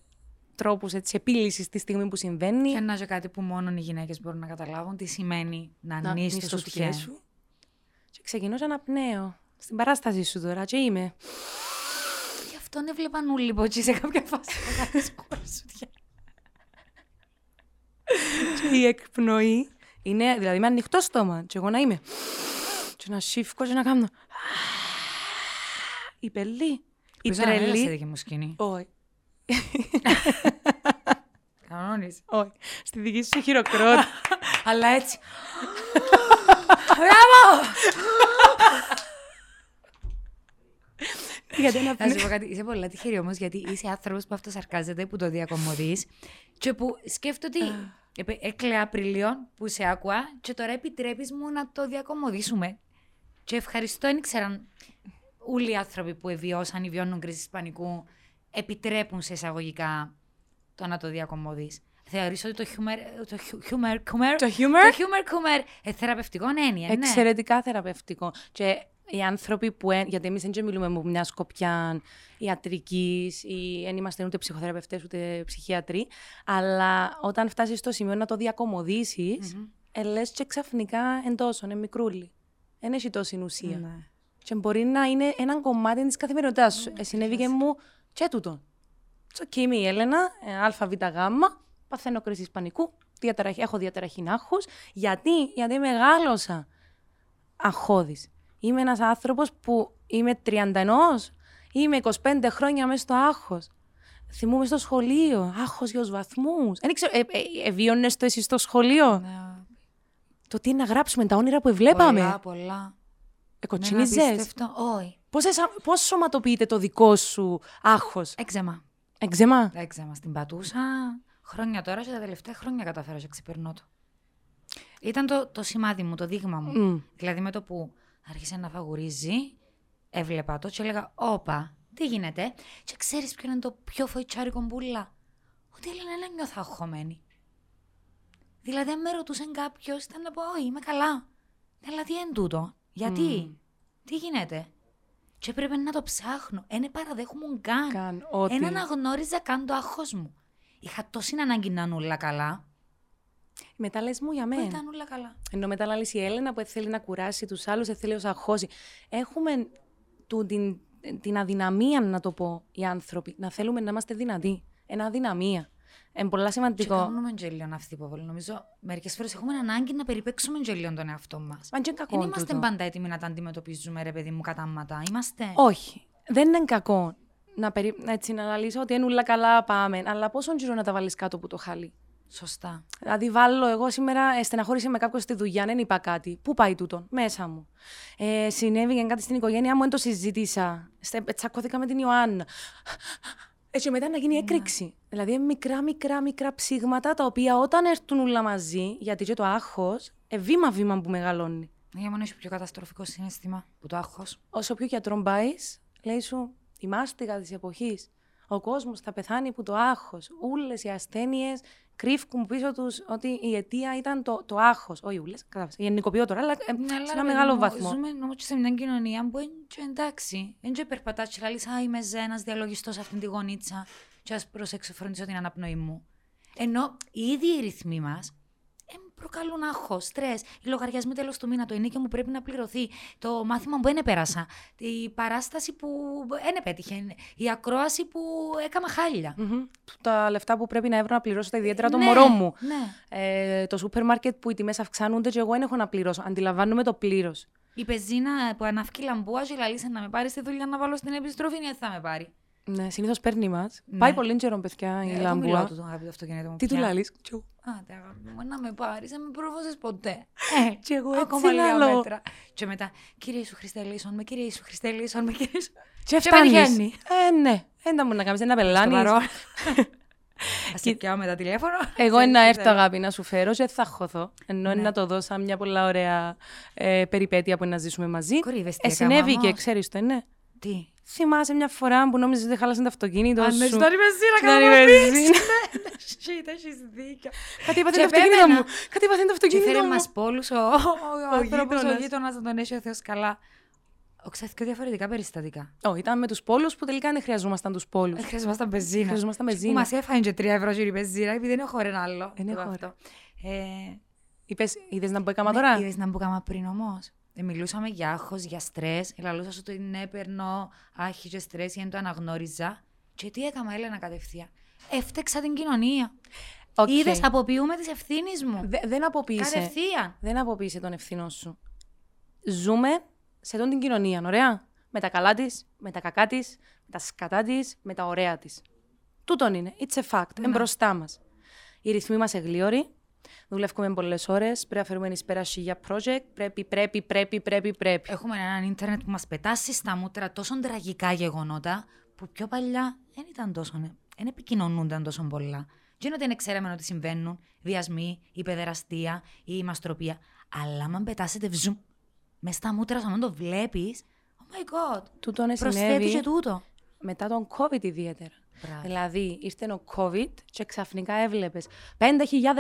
τρόπους έτσι, επίλυσης τη στιγμή που συμβαίνει. Και να είναι κάτι που μόνο οι γυναίκες μπορούν να καταλάβουν τι σημαίνει να, να νείς νείς το σουτιέ σου. Και ξεκινώ και αναπνέω. Στην παράσταση σου τώρα και είμαι. Γι' αυτό έβλεπαν όλοι ποτσί σε κάποια φάση. να κάνεις κόλλο σουτιέ. και η εκπνοή είναι, δηλαδή με ανοιχτό στόμα. Και εγώ να είμαι. Και να σήφκω και να κάνω. Η πελή. Η Ελπίζω να μην είναι σε τρελή. δική μου σκηνή. Όχι. Κανόνιζε. Όχι. Στη δική σου χειροκρότη. [laughs] Αλλά έτσι. Μπράβο! [laughs] Γιατί να Να σου πω κάτι, είσαι πολύ τυχερή όμως, γιατί είσαι άνθρωπος που αυτοσαρκάζεται, που το διακομωδείς και που σκέφτομαι ότι επε- έκλαια Απριλίων που σε άκουα και τώρα επιτρέπεις μου να το διακομωδήσουμε. Και ευχαριστώ, δεν ήξεραν όλοι οι άνθρωποι που εβιώσαν ή βιώνουν κρίση πανικού επιτρέπουν σε εισαγωγικά το να το διακομωδείς. Θεωρείς ότι το χιούμερ, το χιου- χιούμερ, κούμερ, Το το χιούμερ χιούμερ, κούμερ, ε, θεραπευτικό έννοια, ναι. Εξαιρετικά θεραπευτικό. Και οι άνθρωποι που. εν- γιατί εμείς δεν μιλούμε από μια σκοπιά ιατρικής ή δεν είμαστε ούτε ψυχοθεραπευτές ούτε ψυχίατροι. Αλλά όταν φτάσεις στο σημείο να το διακομωδήσεις, λες και ξαφνικά εντός, είναι μικρούλι. Δεν έχει τόση ουσία. Ναι. Και μπορεί να είναι ένα κομμάτι της καθημερινότητάς σου. Ε, συνέβηκε μου και τούτο. Τσοκ, είμαι η Έλενα, ε, ΑΒΓ, παθαίνω κρίση πανικού, διαταραχή, έχω διαταραχή άγχους. Γιατί, γιατί μεγάλωσα αγχώδης. Είμαι ένας άνθρωπος που είμαι 31, είμαι 25 χρόνια μέσα στο άγχος. Θυμούμαι στο σχολείο, άγχος για τους βαθμούς. Δεν ξέρω, ε, ε, ε, βίωνες το εσύ στο σχολείο; Ναι. Το τι είναι να γράψουμε, τα όνειρα που βλέπαμε. Πολλά, πολλά. Εκοτσινίζες. Ναι, απίστευτο. Όχι. Πώς, εσα- πώς σωματοποιείται το δικό σου άγχος; Έξεμα. Εξέμα. Έξεμα στην πατούσα. Χρόνια τώρα και τα τελευταία χρόνια καταφέρω και ξεπερνώ το. Ήταν το, το σημάδι μου, το δείγμα μου. Μμ. Δηλαδή με το που άρχισε να φαγουρίζει, έβλεπα το και έλεγα «Όπα, τι γίνεται» και ξέρεις ποιο είναι το πιο φοητσάρικο μπουλά; Ότι έλεγα να νιώθω αγχωμένη. Δηλαδή αν με ρωτούσε κάποιος ήταν να πω «Όχι, είμαι καλά». «Ναι, Αλλά τι είναι τούτο, γιατί, τι γίνεται». Και έπρεπε να το ψάχνω. Δεν παραδέχομαι καν. Καν, ότι- Δεν αναγνώριζα καν το άγχος μου. Είχα τόση ανάγκη να είναι όλα καλά. Μετά λες μου για Που μένα. ήταν όλα καλά. Ενώ μετά λες η Έλενα που θέλει να κουράσει τους άλλους, θέλει ως αγχώσει. Έχουμε του, την, την αδυναμία, να το πω, οι άνθρωποι, να θέλουμε να είμαστε δυνατοί. Ένα αδυναμία. Είναι πολλά Και σημαντικό. κάνουμε και λίγο αυτή η υποβολή. Νομίζω μερικές φορές έχουμε ανάγκη να περιπέξουμε και λίγο τον εαυτό μας. Μα και κακό Δεν είμαστε τούτο. πάντα έτοιμοι να τα αντιμετωπίζουμε, ρε παιδί μου, κατάματα. Είμαστε; Όχι. Δεν είναι κακό να, περι... έτσι, να αναλύσω ότι είναι όλα καλά, πάμε. Αλλά πόσο καιρό να τα βάλεις κάτω από το χαλί. Σωστά. Δηλαδή, βάλω εγώ σήμερα, ε, στεναχώρησε με κάποιο στη δουλειά, δεν είπα κάτι. Πού πάει τούτο, μέσα μου. Ε, συνέβη κάτι στην οικογένειά μου, δεν το συζήτησα. Στε, τσακώθηκα με την Ιωάννα. Έτσι, μετά να γίνει έκρηξη. Δηλαδή, μικρά, μικρά, μικρά ψήγματα τα οποία όταν έρθουν όλα μαζί, γιατί και το άγχος, ε, βήμα-βήμα που μεγαλώνει. Για μόνο έχει πιο καταστροφικό συνέστημα που το άγχος. Όσο πιο γιατρόν πάεις, λέει σου, η μάστιγα της εποχής. Ο κόσμος θα πεθάνει που το άγχος. Όλες οι ασθένειες κρύφκουν πίσω τους ότι η αιτία ήταν το, το άγχος. Όχι όλε, κατάλαβες. Γενικοποιώ τώρα, αλλά ε, σε ένα μεγάλο βαθμό. Ζούμε όμω και σε μια κοινωνία που είναι και εντάξει. Δεν και περπατάς και λαλείς, Α, είμαι ζένας διαλογιστός σε αυτήν τη γωνίτσα. Και ας προσέξω, φροντίσω την αναπνοή μου. Ενώ οι ίδιοι οι ρυθμοί μας προκαλούν άγχος, στρες. Οι λογαριασμοί τέλος του μήνα, το ενίκιο μου πρέπει να πληρωθεί. Το μάθημα που δεν επέρασα. Η παράσταση που δεν επέτυχε. Η ακρόαση που έκανα χάλια. Μμμ. Τα λεφτά που πρέπει να έβρω να πληρώσω τα ιδιαίτερα το Ναι, μωρό μου. Ναι. Ε, το σούπερ μάρκετ που οι τιμές αυξάνονται και εγώ δεν έχω να πληρώσω. Αντιλαμβάνομαι το πλήρως. Η πεζίνα που ανάφκει λαμπούα και λαλήσε να με πάρει στη δουλειά να βάλω στην επιστροφή, ναι, θα με πάρει. Ναι, συνήθως παίρνει μας. Ναι. Πάει πολύ καιρό, παιδιά, η Ε, εγώ μιλάω λάμπουα. του τον αγαπητό αυτοκίνητο μου. Τι του πια. λαλεί. Άντε, αγάπη μου, να με πάρεις, δεν με προβόζε ποτέ. Ε, Κι εγώ έτσι ακόμα λίγα λαλώ. μέτρα. Και μετά, κύριε Ιησού Χριστέ, λύσον με, κύριε Ιησού Χριστέ, λύσον με, κύριε Ιησού. Και πετυχαίνει. φτάνεις. Ε, ναι. Δεν τα μου να κάνεις ένα Στο πελάνι. παρόν. Θα [laughs] σε πιάω με τα τηλέφωνο. Εγώ Ξέρεις να τι έρθω θέλω. αγάπη να σου φέρω και θα χωθώ. Ενώ Ναι. να το δω σαν μια πολλά ωραία ε, περιπέτεια που να ζήσουμε μαζί. Κορύβες τι Ε, έκαμα συνέβη και όμως. ξέρεις το, ναι. Τι; Θυμάσαι μια φορά που νόμιζες ότι χάλασε το αυτοκίνητο Αν σου; δεν ήταν η βενζίνα, Ήταν η κάνω να πεις. βενζίνα. Shit, έχεις δίκιο. Κάτι έπαθε Και το αυτοκίνητο επέμενα. μου. Κάτι έπαθε το Και αυτοκίνητο φέρε μου. μας πόλους ο, ο, ο άνθρωπος, ο γείτονας. γείτονας να τον έχει ο Θεός καλά. Οξέθηκε διαφορετικά περιστατικά. Ω, ήταν με τους πόλους που τελικά δεν χρειαζόμασταν τους πόλους. Ε, Χρειαζόμασταν μπεζίνα. Χρειαζόμασταν Που μπεζίνα. μας έφαγε και 3 ευρώ η μπεζίνα, επειδή δεν έχω ένα άλλο. Δεν το έχω αυτό. Ε, Είδες να πω έκαμα ναι, τώρα; Είδες να μου κάμα πριν όμως. Ε, μιλούσαμε για άγχος, για στρες. Ελαλούσα σου ότι ναι, περνώ άχη και στρες γιατί δεν το αναγνώριζα. Και τι έκανα, Έλενα, κατευθείαν. Έφταιξα την κοινωνία. Οκ. Είδες, αποποιούμαι τις ευθύνες μου. Δε- Δεν αποποίησε. Κατευθείαν. Δεν αποποίησε τον ευθυνό σου. Ζούμε σε τον την κοινωνία, ωραία; Με τα καλά της, με τα κακά της, με τα σκατά της, με τα ωραία της. Τούτον είναι. It's a fact. Είναι μπροστά μας. Οι ρυθμοί μας εν γλήοροι. Δουλεύουμε πολλές ώρες. Πρέπει να φέρουμε εις πέρα για project. Πρέπει, πρέπει, πρέπει, πρέπει, πρέπει. Έχουμε έναν ίντερνετ που μας πετάσει στα μούτρα τόσο τραγικά γεγονότα που πιο παλιά δεν ήταν τόσο, δεν επικοινωνούνταν τόσο πολλά. Δεν είναι ότι δεν ξέραμε ότι συμβαίνουν διασμοί, η παιδεραστία, η μαστροπία. Αλλά αν πετάσετε βζουμ μες στα μούτρα σου, αν το βλέπεις, oh my god, Τούτον προσθέτει συνέβη και τούτο. μετά τον COVID ιδιαίτερα. Μπράβο. Δηλαδή, ήρθε ο COVID και ξαφνικά έβλεπες 5.000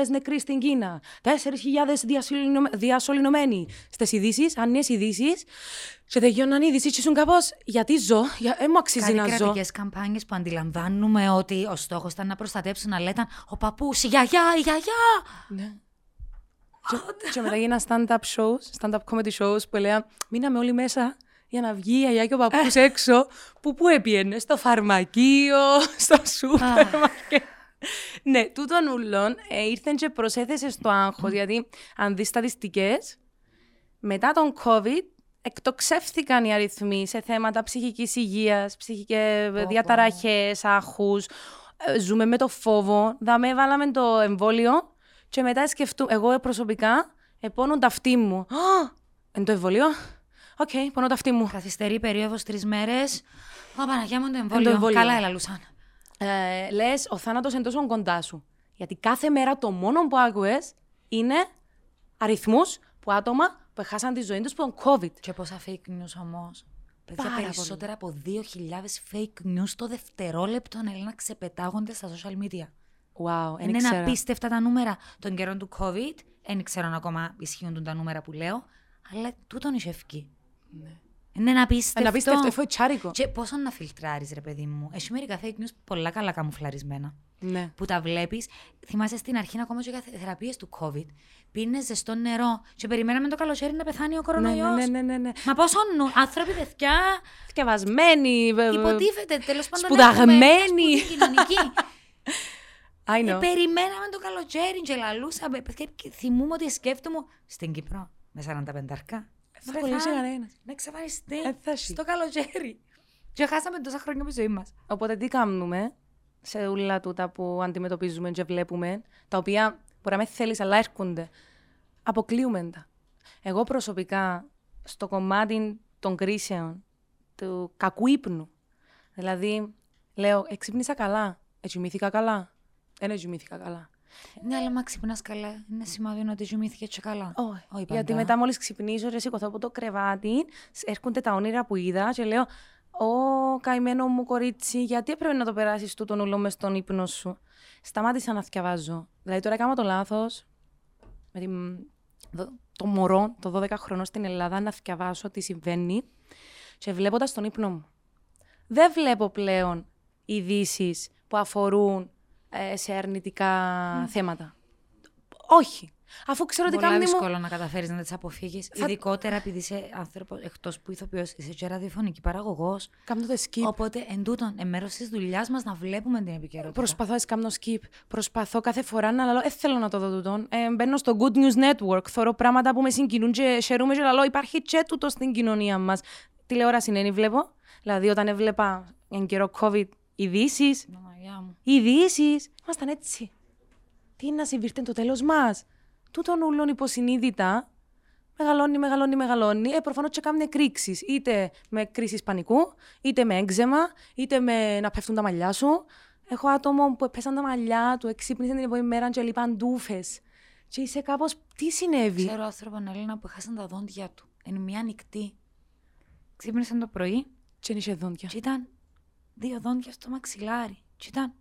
νεκροί στην Κίνα, 4.000 διασωληνω- διασωληνωμένοι στι ειδήσεις, ανίε ειδήσεις. Και τελειώναν οι ειδήσεις και ήσουν κάπως. Γιατί ζω, για... ε, μου αξίζει Κάτι να ζω. κρατικές καμπάνιες που αντιλαμβάνουμε ότι ο στόχος ήταν να προστατέψουν, αλλά ήταν ο παππούς, η γιαγιά, η γιαγιά. Ναι. Και, και μετά γίνα stand-up shows, stand-up comedy shows που έλεγα μείναμε όλοι μέσα για να βγει η γιαγιά και ο παππούς έξω που πού έπιενε, στο φαρμακείο, [laughs] στο σούπερ μάρκετ. ναι, τούτον ούλον ε, ήρθεν και προσέθεσες στο άγχος, γιατί αν δεις στατιστικές, μετά τον COVID εκτοξεύθηκαν οι αριθμοί σε θέματα ψυχικής υγείας, ψυχικές πω. διαταραχές, άγχους. Ε, Ζούμε με το φόβο. Δαμε βάλαμε το εμβόλιο και μετά σκεφτούμε, εγώ προσωπικά, επώνουν τα αφτιά μου. Α, είναι το εμβόλιο. Οκ, πονώ τα αφτιά μου. Καθυστερεί περίοδος τρεις μέρες. Ω, Παναγιά μου το το εμβόλιο. εμβόλιο. Καλά έλαλουσαν. Ε, λες, ο θάνατος είναι τόσο κοντά σου. Γιατί κάθε μέρα το μόνο που άκουες είναι αριθμούς που άτομα που έχασαν τη ζωή τους από τον COVID. Και πόσα fake news όμως. Παιδιά, Πάρα περισσότερα από 2.000 fake news το δευτερόλεπτο Έλενα ξεπετάγονται στα social media. Wow, δεν Είναι ήξερα. απίστευτα τα νούμερα των καιρών του COVID. Δεν ξέρω αν ακόμα ισχύουν τα νούμερα που λέω, αλλά τούτον είσαι ευκή. Είναι απίστευτο. Είναι απίστευτο, εφού τσάρικο. Και πόσο να φιλτράρεις ρε παιδί μου. Έχει μερικά fake news πολλά καλά καμουφλαρισμένα. Ναι. που τα βλέπεις. Θυμάσαι στην αρχή ακόμα και για θεραπείες του COVID. Πίνες ζεστό νερό και περιμέναμε το καλοκαίρι να πεθάνει ο Ναι, κορονοϊός. ναι, ναι, ναι, ναι. Μα πόσο νου, άνθρωποι παιδιά, Θκευασμένοι. βε- βε- υποτίθεται τέλος πάντων. σπουδαγμένοι. έχουμε μια σπουδή κοινωνική. [laughs] I Ε, know. περιμέναμε το καλοκαίρι και λαλούσαμε. Παιδιά, και θυμούμαι ότι σκέφτομαι στην Κύπρο με 45 αρκά. Θα κολλήσει κανένας. Να εξαφανιστεί Ε, θα έχει. στο καλοκαίρι. Και χάσαμε τόσα χρόνια από τη ζωή μας. Οπότε τι κάνουμε σε όλα τούτα που αντιμετωπίζουμε και βλέπουμε, τα οποία μπορεί να μην θέλεις αλλά έρχονται. Αποκλείουμε τα. Εγώ προσωπικά στο κομμάτι των κρίσεων, του κακού ύπνου, δηλαδή λέω εξυπνήσα καλά, ετσιμήθηκα καλά, δεν ετσιμήθηκα καλά. Ναι, αλλά μα ξυπνάς καλά. Είναι σημάδι ότι ζουμήθηκε και καλά. Όχι, Όχι γιατί πάντα. μετά μόλις ξυπνήσω και σηκωθώ από το κρεβάτι, σ- έρχονται τα όνειρα που είδα και λέω «Ω, καημένο μου κορίτσι, γιατί έπρεπε να το περάσεις τούτον ούλο μες στον ύπνο σου». Σταμάτησα να θυκευάζω. Δηλαδή τώρα έκανα το λάθος με την... δο- το μωρό, το 12 χρονών στην Ελλάδα, να θυκευάσω τι συμβαίνει και βλέποντας τον ύπνο μου. Δεν βλέπω πλέον ειδήσεις που αφορούν ε, σε αρνητικά θέματα. Όχι. Αφού ξέρω ότι Πολύ κάνει μου... δύσκολο να καταφέρεις να τις αποφύγεις. Ειδικότερα επειδή είσαι άνθρωπος εκτός που ηθοποιός, είσαι και ραδιοφωνική παραγωγός. Κάνω το skip. Οπότε εν τούτον, εν μέρος της δουλειάς μας να βλέπουμε την επικαιρότητα. Προσπαθώ να κάνω skip. Προσπαθώ κάθε φορά να λέω, ε, θέλω να το δω τούτον. Ε, μπαίνω στο Good News Network, θωρώ πράγματα που με συγκινούν και χαιρούμε και λέω, υπάρχει και τούτο στην κοινωνία μας. Τηλεόραση είναι, βλέπω. Δηλαδή, όταν έβλεπα εν καιρό COVID, ειδήσεις. Παναγιά μου. Ειδήσεις. Ήμασταν έτσι. Τι να συμβεί το τέλος μας. Τούτον ούλον υποσυνείδητα μεγαλώνει, μεγαλώνει, μεγαλώνει. Ε, προφανώς και κάνουν εκρήξει. Είτε με κρίση πανικού, είτε με έγκζεμα, είτε με να πέφτουν τα μαλλιά σου. Έχω άτομο που πέσαν τα μαλλιά του, εξύπνησαν την επόμενη μέρα και λείπαν ντούφες. Και είσαι κάπως, τι συνέβη; Ξέρω άνθρωπο Έλληνα που χάσαν τα δόντια του. Εν μια νυχτή. Ξύπνησαν το πρωί Και δεν είχε δόντια. και ήταν δύο δόντια στο μαξιλάρι. Και ήταν.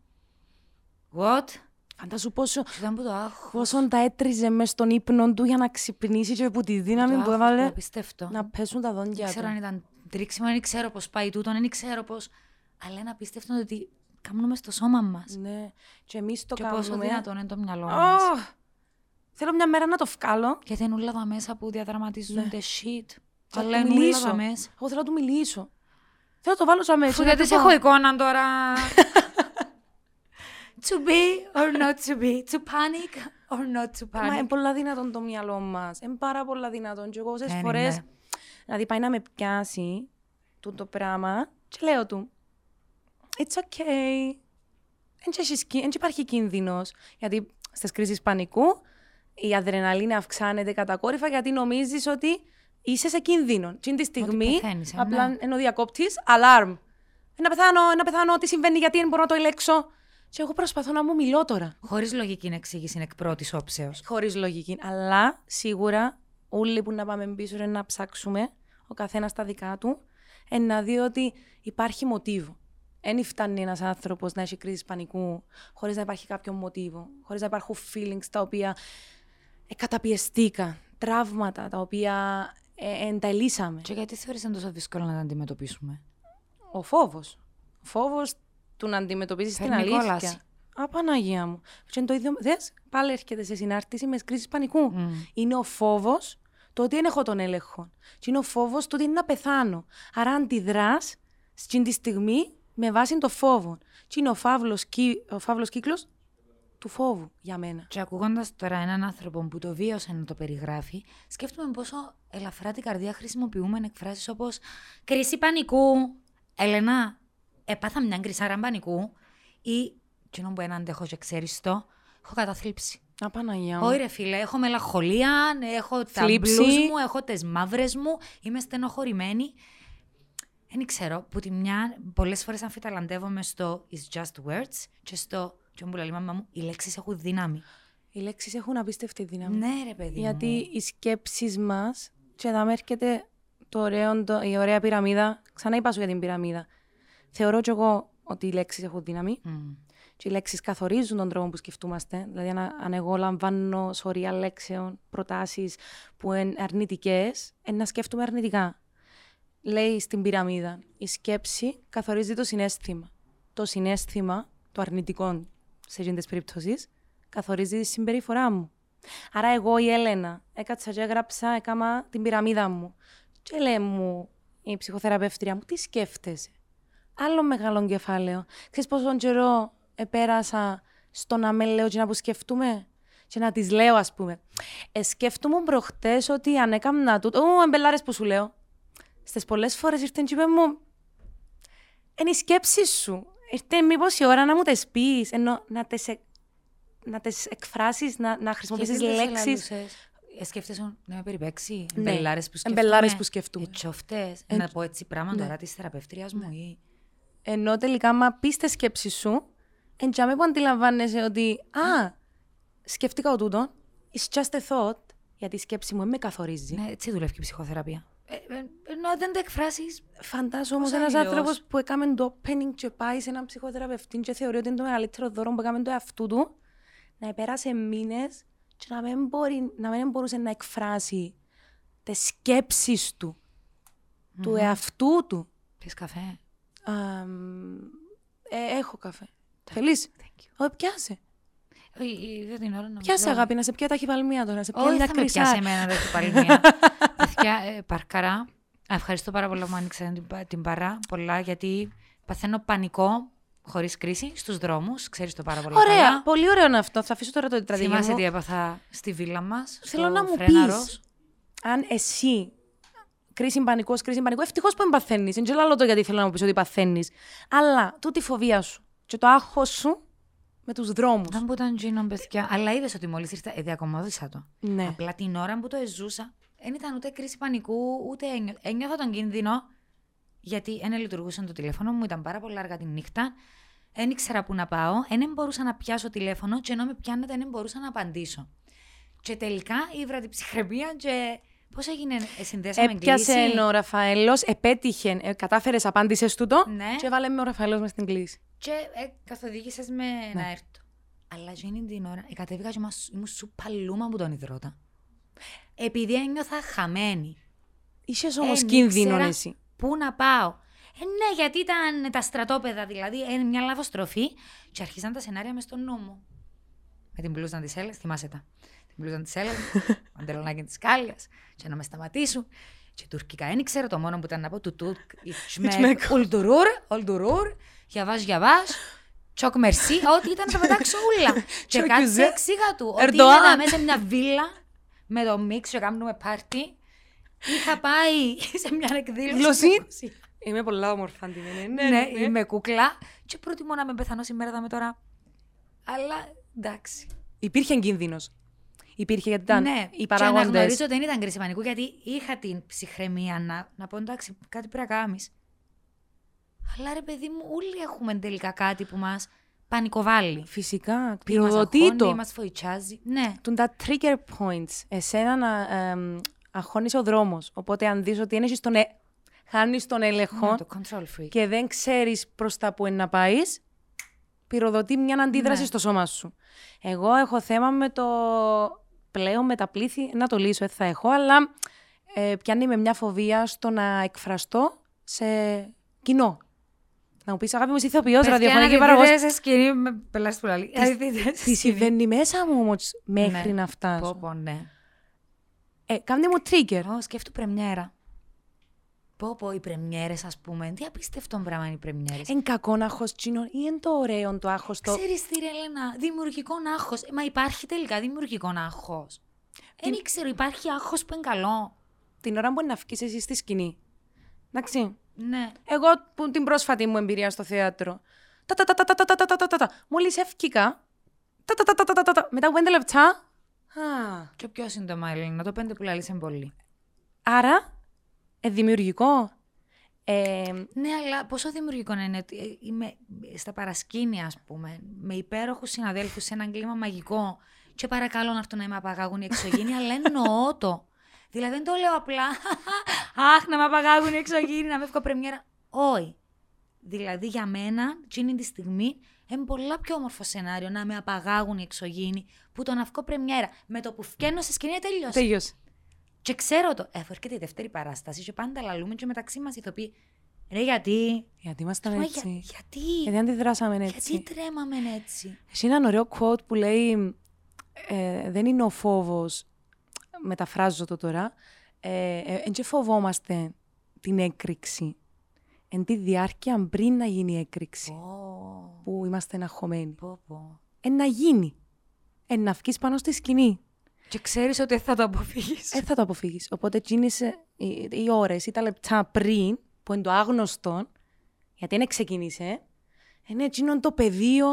What? Φαντάσου πόσο, Και ήταν που το άγχο. πόσο τα έτριζε μες στον ύπνο του για να ξυπνήσει και που τη δύναμη που έβαλε Απίστευτο. να πέσουν τα Δεν δόντια ξέρω του. αν ήταν τρίξιμο, δεν ξέρω πώς πάει τούτο, δεν ξέρω πώς. Αλλά είναι απίστευτο ότι κάνουμε στο σώμα μας. Ναι. Και εμείς το Και πόσο κάνουμε. δυνατόν είναι το μυαλό μας. Oh! Θέλω μια μέρα να το βγάλω. Γιατί είναι όλα τα μέσα που διαδραματίζονται shit. Θα Αλλά του είναι όλα μιλήσω. τα μέσα. Εγώ θέλω να του μιλήσω. Θέλω να το βάλω σαν μέσα. Αφού να γιατί του σε πω, έχω εικόνα τώρα. [laughs] to be or not to be. To panic or not to Μα είναι panic. πολλά δυνατόν το μυαλό μας. Είναι πάρα πολλά δυνατόν. Και εγώ όσες Είναι, φορές. ναι. Δηλαδή πάει να με πιάσει τούτο το πράγμα και λέω του. It's okay. Δεν υπάρχει κίνδυνος. Γιατί στις κρίσεις πανικού η αδρεναλίνη αυξάνεται κατακόρυφα γιατί νομίζεις ότι είσαι σε κίνδυνο. Τι είναι τη στιγμή, πεθαίνεις, ε, απλά ναι. ενώ διακόπτη, alarm. Να πεθάνω, να πεθάνω, τι συμβαίνει, γιατί δεν μπορώ να το ελέξω. Και εγώ προσπαθώ να μου μιλώ τώρα. Χωρίς λογική εξήγηση είναι εκ πρώτης όψεως. Χωρίς λογική. Αλλά σίγουρα όλοι που να πάμε πίσω είναι να ψάξουμε, ο καθένας τα δικά του, ε, να δει ότι υπάρχει μοτίβο. Δεν φτάνει ένας άνθρωπος να έχει κρίση πανικού χωρίς να υπάρχει κάποιο μοτίβο, χωρίς να υπάρχουν feelings τα οποία ε, καταπιεστήκα, τραύματα τα οποία ε, ενταλήσαμε. Και γιατί θεωρείς είναι τόσο δύσκολο να τα αντιμετωπίσουμε; Ο φόβος. Ο φόβος του να αντιμετωπίσει την Φέρνει αλήθεια. κόλαση. Α, Παναγία μου. Και είναι το ίδιο. Δες, πάλι έρχεται σε συνάρτηση με κρίση πανικού. Είναι ο φόβος το ότι δεν έχω τον έλεγχο. Και είναι ο φόβος το ότι είναι να πεθάνω. Άρα αντιδράς στην τη στιγμή με βάση το φόβο. Και είναι ο φαύλος, κύκλο ο φαύλος κύκλος του φόβου για μένα. Και ακούγοντας τώρα έναν άνθρωπο που το βίωσε να το περιγράφει, σκέφτομαι πόσο ελαφρά την καρδιά χρησιμοποιούμε εκφράσεις όπως Κρίση πανικού. Ελένα, έπαθα μια κρυσάρα πανικού. Ή, κοινό που έναν αντέχω και ξέρεις το, έχω καταθλίψη. Α, Παναγία μου. Όχι ρε φίλε, έχω μελαγχολία, έχω τα Θλίψη. μπλουζ μου, έχω τις μαύρες μου, είμαι στενοχωρημένη. Δεν ξέρω, που τη μια πολλές φορές αμφιταλαντεύομαι στο «It's just words» και στο «Τι μου λέει η μαμά μου, οι λέξεις έχουν δύναμη». Οι λέξεις έχουν απίστευτη δύναμη. Ναι ρε παιδί Γιατί μου. οι σκέψεις μας, και εδώ έρχεται το ωραίο, το, η ωραία πυραμίδα. Ξανά είπα σου για την πυραμίδα. Θεωρώ κι εγώ ότι οι λέξεις έχουν δύναμη. Μμ. Και οι λέξεις καθορίζουν τον τρόπο που σκεφτούμαστε. Δηλαδή, αν, αν εγώ λαμβάνω σωρία λέξεων, προτάσεις που είναι αρνητικές, να σκέφτομαι αρνητικά. Λέει στην πυραμίδα, η σκέψη καθορίζει το συνέστημα. Το συνέστημα, το αρνητικό σε εκείνες τις περιπτώσεις, καθορίζει τη συμπεριφορά μου. Άρα, εγώ η Έλενα έκατσα και έγραψα, έκανα την πυραμίδα μου. Και λέει μου η ψυχοθεραπεύτρια μου, τι σκέφτεσαι; Άλλο μεγάλο κεφάλαιο. Ξέρεις πόσο καιρό επέρασα στο να με λέω και να που σκεφτούμε; Και να τις λέω ας πούμε. Ε, σκέφτομαι προχτές ότι αν έκανα τούτο... Ω, εμπελάρες που σου λέω. Στις πολλές φορές ήρθε και είπε μου είναι η σκέψη σου. Ήρθε μήπως η ώρα να μου τις πεις, ενώ να τις, ε- να τις εκφράσεις, να, να χρησιμοποιήσεις Γιατί δεν σε λέξεις. λαλούσες, ε, σκέφτεσαι να με περιπέξει. Ναι, Εμπελάρες που σκέφτομαι. εμπελάρες που σκέφτομαι. Ε, τσόφτες. Ε, Να πω έτσι πράγμα ναι. τώρα της θεραπεύτριας μου ή... Ενώ τελικά, μα πεις τη σκέψη σου, εντιαμέ που αντιλαμβάνεσαι ότι Α, σκέφτηκα ο τούτο, it's just a thought, γιατί η σκέψη μου δεν με καθορίζει. Ναι, έτσι δουλεύει και η ψυχοθεραπεία. Ε, ε, ενώ δεν το εκφράσεις, Φαντάζομαι όμω Πώς ένας αλλιώς; άνθρωπος που έκαμε το opening και πάει σε έναν ψυχοθεραπευτή και θεωρεί ότι είναι το μεγαλύτερο δώρο που έκαμε το εαυτού του, να επέρασε μήνες και να μην, μπορεί, να μην μπορούσε να εκφράσει τις σκέψεις του, του εαυτού του. πεις καφέ. Αμ, ε, έχω καφέ. Θέλεις; Thank you. Όχι, πιάσε. Ε, ε, Δεν την ώρα να Πιάσε αγάπη, να σε πιω τα χυπαλμία τώρα. Να σε πιω Όχι, μια θα με κρυσά. πιάσει εμένα δεν [laughs] πάλι μία. Παιδιά, ε, παρκαρά. Ευχαριστώ πάρα πολύ που μου άνοιξε την, πα- την παρά. Πολλά, γιατί παθαίνω πανικό χωρίς κρίση στους δρόμους. Ξέρεις το πάρα πολύ Ωραία, καλά. πολύ ωραίο είναι αυτό. Θα αφήσω τώρα το τετραδίγιο Θυμάσαι μου. τι έπαθα στη βίλα μας. Θέλω να μου Φρέναρος. πεις αν εσύ κρίση πανικού, κρίση πανικού. Ευτυχώς που εμπαθαίνει. Δεν ξέρω το γιατί θέλω να μου πεις ότι παθαίνεις. Αλλά τούτη η φοβία σου και το άγχος σου με τους δρόμους. Δεν ήταν τζίνο, παιδιά. Αλλά είδες ότι μόλις ήρθα, ε, διακομώδησα το. Ναι. Απλά την ώρα που το εζούσα, δεν ήταν ούτε κρίση πανικού, ούτε ένιω... ένιωθα τον κίνδυνο. Γιατί δεν λειτουργούσε το τηλέφωνο μου, ήταν πάρα πολύ αργά τη νύχτα. Δεν ήξερα πού να πάω, δεν μπορούσα να πιάσω τηλέφωνο και ενώ με πιάνετε δεν μπορούσα να απαντήσω. Και τελικά ήβρα την ψυχραιμία και Πώς έγινε, ε, συνδέσαμε Έπιασε κλίση. ο Ραφαέλος, επέτυχε, ε, κατάφερες, απάντησες τούτο Ναι. και βάλε με ο Ραφαέλος μες στην κλίση. Και ε, καθοδήγησες με να έρθω. Αλλά εκείνη την ώρα, ε, κατέβηκα και μας- ήμουν σου παλούμα που τον υδρότα. Επειδή ένιωθα χαμένη. Είσαι όμως Ε, κίνδυνο ήξερα εσύ. Πού να πάω. Ε, ναι, γιατί ήταν τα στρατόπεδα, δηλαδή, ε, μια λαβοστροφή και αρχίσαν τα σενάρια μες στο νου μου. Με την μπλούζα της Έλλη, θυμάσαι τα. Την μπλούζα της Έλλη, [laughs] παντελονάκι της Κάλιας, και να με σταματήσουν. Και τουρκικά δεν ήξερα το μόνο που ήταν να πω του Τούρκ. Ιτσμεκ, ουλτουρούρ, ουλτουρούρ, γιαβάς, γιαβάς. Τσοκ μερσί, ό,τι ήταν να τα πετάξω ούλα. [laughs] και Τσοκ κάτσε ζε. εξήγα του. Ότι Ερντοάν. ήμουν μέσα σε μια βίλα με το μίξ και κάνουμε πάρτι. Είχα πάει [laughs] σε μια εκδήλωση. Γλωσσή. Είμαι πολλά όμορφα αντιμένη. Ναι, Ναι, είμαι κούκλα και προτιμώ να με πεθανώ σήμερα δάμε τώρα. Αλλά εντάξει. Υπήρχε κίνδυνος. Υπήρχε γιατί ήταν ναι, οι και παράγοντες. αναγνωρίζω ότι δεν ήταν κρίση πανικού γιατί είχα την ψυχραιμία να, να πω εντάξει, κάτι πρέπει να κάνεις. Αλλά ρε παιδί μου, όλοι έχουμε τελικά κάτι που μας πανικοβάλλει. Φυσικά, Ή μας πυροδοτεί αγχώνει, το. ή μας φοητσάζει. Ναι. Τούν τα trigger points. Εσένα να εμ, αγχώνεις ο δρόμος. Οπότε αν δεις ότι είναι στον... Ε... Χάνεις τον έλεγχο Ναι, το control freak. και δεν ξέρεις προς τα που είναι να πάεις, πυροδοτεί μια αντίδραση Ναι. στο σώμα σου. Εγώ έχω θέμα με το πλέον με τα πλήθη, να το λύσω, δεν θα έχω, αλλά ε, πιάνει με μια φοβία στο να εκφραστώ σε κοινό. Να μου πεις, αγάπη μου, είσαι ηθοποιός, ραδιοφωνική παραγωγός. σε σκηνή με πελάς που λαλεί. Τι συμβαίνει μέσα μου όμως μέχρι Ναι. να φτάσω; Πω, πω, ναι. Ε, κάνε μου trigger. Ω, σκέφτου πρεμιέρα. Πω πω, οι πρεμιέρες ας πούμε. Τι απίστευτο πράγμα είναι οι πρεμιέρες. Εν κακό άγχος τσίνο ή εν το ωραίο το άγχος το... Ξέρεις τι ρε Ελένα, δημιουργικό άγχος. Ε, μα υπάρχει τελικά δημιουργικό άγχος. Δεν ήξερα, υπάρχει άγχος που είναι καλό. Την ώρα που είναι να βγεις εσύ στη σκηνή. Εντάξει. Ναι. Εγώ που την πρόσφατη μου εμπειρία στο θέατρο. Τα τα τα τα τα τα τα τα τα τα τα. Μόλις έφκηκα. Τα τα τα τα τα τα τα. Μετά από πέντε λεπτά. Α, Και πιο σύντομα, Ελένα, το πέντε που λαλείς είναι πολύ. άρα, ε, δημιουργικό. Ε, Ναι, αλλά πόσο δημιουργικό είναι ότι ε, είμαι στα παρασκήνια, ας πούμε, με υπέροχους συναδέλφους σε έναν κλίμα μαγικό και παρακαλώ να έρθουν να με απαγάγουν οι εξωγήινοι, αλλά εννοώ το. Δηλαδή δεν το λέω απλά, [laughs] αχ, να με απαγάγουν οι εξωγήινοι, να με βγω πρεμιέρα. Όχι. Δηλαδή για μένα, εκείνη τη στιγμή, είναι πολλά πιο όμορφο σενάριο να με απαγάγουν οι εξωγήινοι που το να βγω πρεμιέρα. Με το που φκένω στη σκηνή τελείωσε. τέλειωσε. Και ξέρω το. Ε, αφού έρχεται η δεύτερη παράσταση και πάντα λαλούμε και μεταξύ μας ηθοποιοί. Ρε, γιατί; Γιατί ήμασταν Μα έτσι. για- γιατί; Γιατί αντιδράσαμε έτσι; Γιατί τρέμαμε έτσι; Έχει έναν ωραίο quote που λέει ε, «Δεν είναι ο φόβος, μεταφράζω το τώρα, ε, ε, εν και φοβόμαστε την έκρηξη. Εν τη διάρκεια πριν να γίνει η έκρηξη, Πω, που είμαστε αγχωμένοι. πω, πω. Εν να γίνει. Εν να βγεις πάνω στη σκηνή. Και ξέρεις ότι θα το αποφύγεις. Ε, θα το αποφύγεις. Οπότε εκείνες ε, οι, οι ώρες ή τα λεπτά πριν, που είναι το άγνωστο, γιατί δεν ξεκίνησε, είναι εκείνο το πεδίο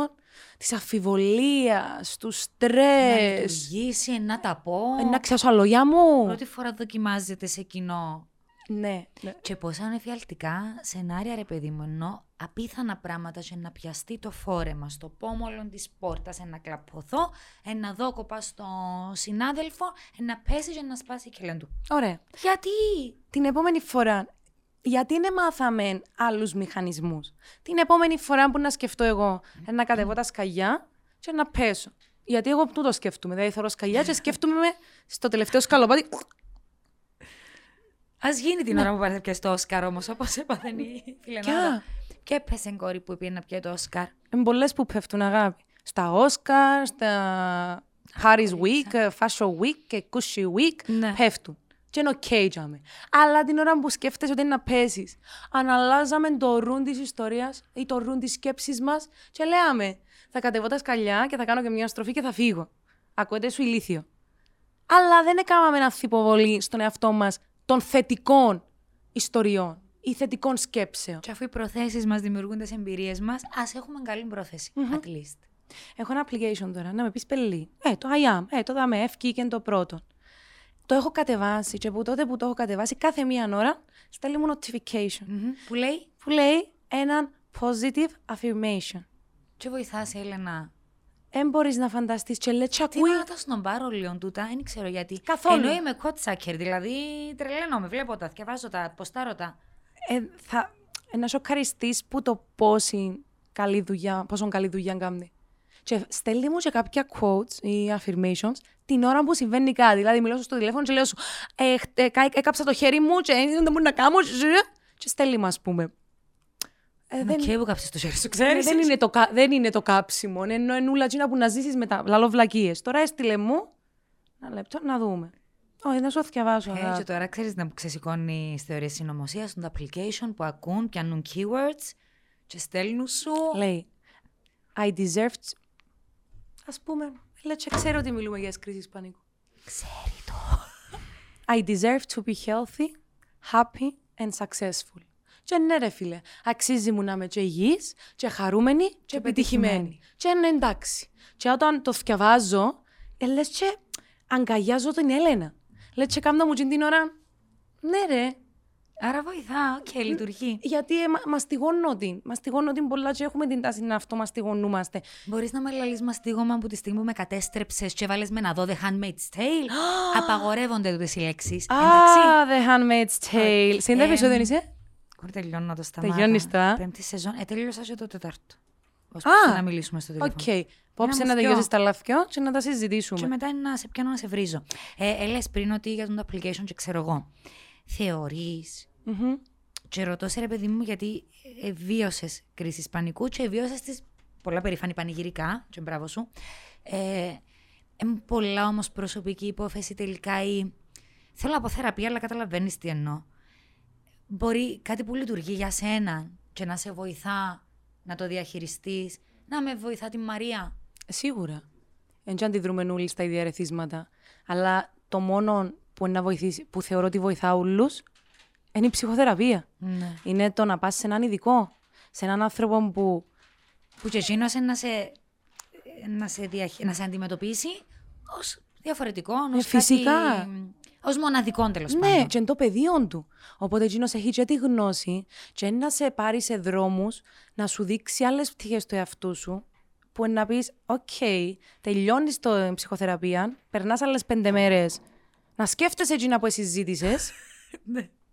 της αμφιβολίας, τους να στρες, λειτουργήσει, να τα πω. Ε, να ξέρω τα λόγια μου. Πρώτη φορά δοκιμάζεται σε κοινό. Ναι. ναι. Και πόσα ανεφιαλτικά σενάρια, ρε παιδί μου, ενώ απίθανα πράγματα και να πιαστεί το φόρεμα στο πόμολο της πόρτας, να κλαπωθώ, να δω κοπά στο συνάδελφο, να πέσει και να σπάσει η κελέν του. Ωραία. Γιατί! Την επόμενη φορά, γιατί δεν μάθαμε άλλους μηχανισμούς. Την επόμενη φορά που να σκεφτώ εγώ, ε, να κατεβώ τα σκαλιά και να πέσω. Γιατί εγώ τούτο σκέφτομαι. Δηλαδή θέλω σκαλιά και σκέφτομαι με στο τελευταίο σκαλοπάτι. Α γίνει την ώρα που πάρε πια το Όσκαρ όμως, όπως έπαθε η φιλενάδα. Και έπεσε κόρη που πήγε να πιει το Όσκαρ. Είναι πολλές που πέφτουν αγάπη. Στα Όσκαρ, στα Harry's Week, Fashion Week και Cushy Week Ναι. πέφτουν. Και είναι οκ τζάμε. Αλλά την ώρα που σκέφτεσαι ότι είναι να πέσεις, αν αλλάζαμε το ρουν της ιστορίας ή το ρουν της σκέψης μας και λέμε, θα κατεβώ τα σκαλιά και θα κάνω και μια στροφή και θα φύγω. Ακούετε σου ηλίθιο. Αλλά δεν έκαναμε ανθυποβολή στον εαυτό μας των θετικών ιστοριών ή θετικών σκέψεων. Και αφού οι προθέσεις μας δημιουργούν τις εμπειρίες μας, ας έχουμε καλή πρόθεση. At least. Έχω ένα application τώρα, να με πεις πελλή. Ε, το I am, ε, το δάμε, ευκήκεν το πρώτο. Το έχω κατεβάσει και από τότε που το έχω κατεβάσει, κάθε μία ώρα στέλνει μου notification. Που λέει, Που λέει έναν positive affirmation. και βοηθάς, Έλενα. Δεν μπορείς να φανταστείς. Και λέει, «Τσι Τι ακούει. να τα σνομπάρω λίγο τούτα, δεν ξέρω γιατί. Καθόλου. Ενώ είμαι κότσακερ, δηλαδή τρελαίνομαι, βλέπω τα, διαβάζω τα, ποστάρω τα. Ε, θα, ε, να σοκαριστείς που το πόση καλή δουλειά, πόσο καλή δουλειά κάνει. Και στέλνει μου και κάποια quotes ή affirmations την ώρα που συμβαίνει κάτι. Δηλαδή, μιλώ σου στο τηλέφωνο και λέω σου, ε, χ- ε, κα- έκαψα το χέρι μου και δεν μπορεί να κάνω. ζζ». Και στέλνει μου, ας πούμε. Ε, Δεν... δεν, Οκ, που κάψεις το χέρι σου, ε, ξέρεις. δεν, είναι το, κα- δεν είναι το κάψιμο. Εν ούλα τζείνα που να ζήσεις με τα λαλοβλακείες. Τώρα έστειλε μου. Ένα λεπτό να δούμε. Όχι, να σου διαβάσω. Ε, αγάπη. και τώρα ξέρεις να που ξεσηκώνει θεωρίες συνωμοσίας στον application που ακούν, πιάνουν keywords και στέλνουν σου. Λέει, I deserve... Ας πούμε, λέει, και ξέρω ότι μιλούμε για κρίση πανικού. Ξέρει το. I deserve to be healthy, happy and successful. Και ναι ρε φίλε, αξίζει μου να είμαι και υγιής, και χαρούμενη, και, επιτυχημένη. πετυχημένη. Και είναι εντάξει. Και όταν το θυκευάζω, ε, λες και αγκαλιάζω την Έλενα. Λες και κάμνα μου την ώρα, ναι ρε, Άρα βοηθά, οκ, λειτουργεί. γιατί ε, μα, μαστιγώνω την. Μαστιγώνω την πολλά και έχουμε την τάση να αυτομαστιγωνούμαστε. Μπορείς να με λαλείς μαστίγωμα από τη στιγμή που με κατέστρεψες και βάλε με να δω The Handmaid's Tale. Απαγορεύονται τούτες οι λέξεις. Εντάξει. Α, The Handmaid's Tale. Σε τι Ε, επεισόδιο είσαι; Κοίτα, τελειώνω να το σταμάτα. Τελειώνεις το, α; Πέμπτη σεζόν. Ε, τελείωσα και το τετάρτο. Ως Α, να μιλήσουμε στο Οκ. τηλέφωνο. Πόψε μας να δυο. τελειώσεις τ' άλλα θκιο και να τα Και συζητήσουμε. μετά είναι να σε πιάνω να σε βρίζω. Ε, ε, λες πριν ότι για το application και ξέρω εγώ. Θεωρείς Μμμ. και ρωτώ σε ρε παιδί μου γιατί βίωσε κρίση πανικού και βίωσε τις πολλά περήφανη πανηγυρικά, και μπράβο σου. Ε, εμ πολλά όμως προσωπική υπόθεση τελικά ή. Θέλω από θεραπεία, αλλά καταλαβαίνεις τι εννοώ. Μπορεί κάτι που λειτουργεί για σένα και να σε βοηθά να το διαχειριστείς, να με βοηθά τη Μαρία. Σίγουρα. Δεν και αντιδρούμε όλοι στα ίδια ερεθίσματα. Αλλά το μόνο που, είναι να βοηθήσει, που θεωρώ ότι βοηθά όλους είναι η ψυχοθεραπεία. Ναι. Είναι το να πας σε έναν ειδικό. Σε έναν άνθρωπο που. Που και εκείνος είναι να σε, να σε, διαχ... να σε αντιμετωπίσει ως διαφορετικό, ως Ε, φυσικά. Κάτι... Ως μοναδικό τέλος Ναι, πάντων. και είναι το πεδίο του. Οπότε εκείνος έχει και τη γνώση και είναι να σε πάρει σε δρόμους να σου δείξει άλλες πτυχές του εαυτού σου. Που είναι να πεις: Οκ, τελειώνεις το ψυχοθεραπεία, περνάς άλλες πέντε μέρες να σκέφτεσαι εκείνα που εσύ ζήτησες.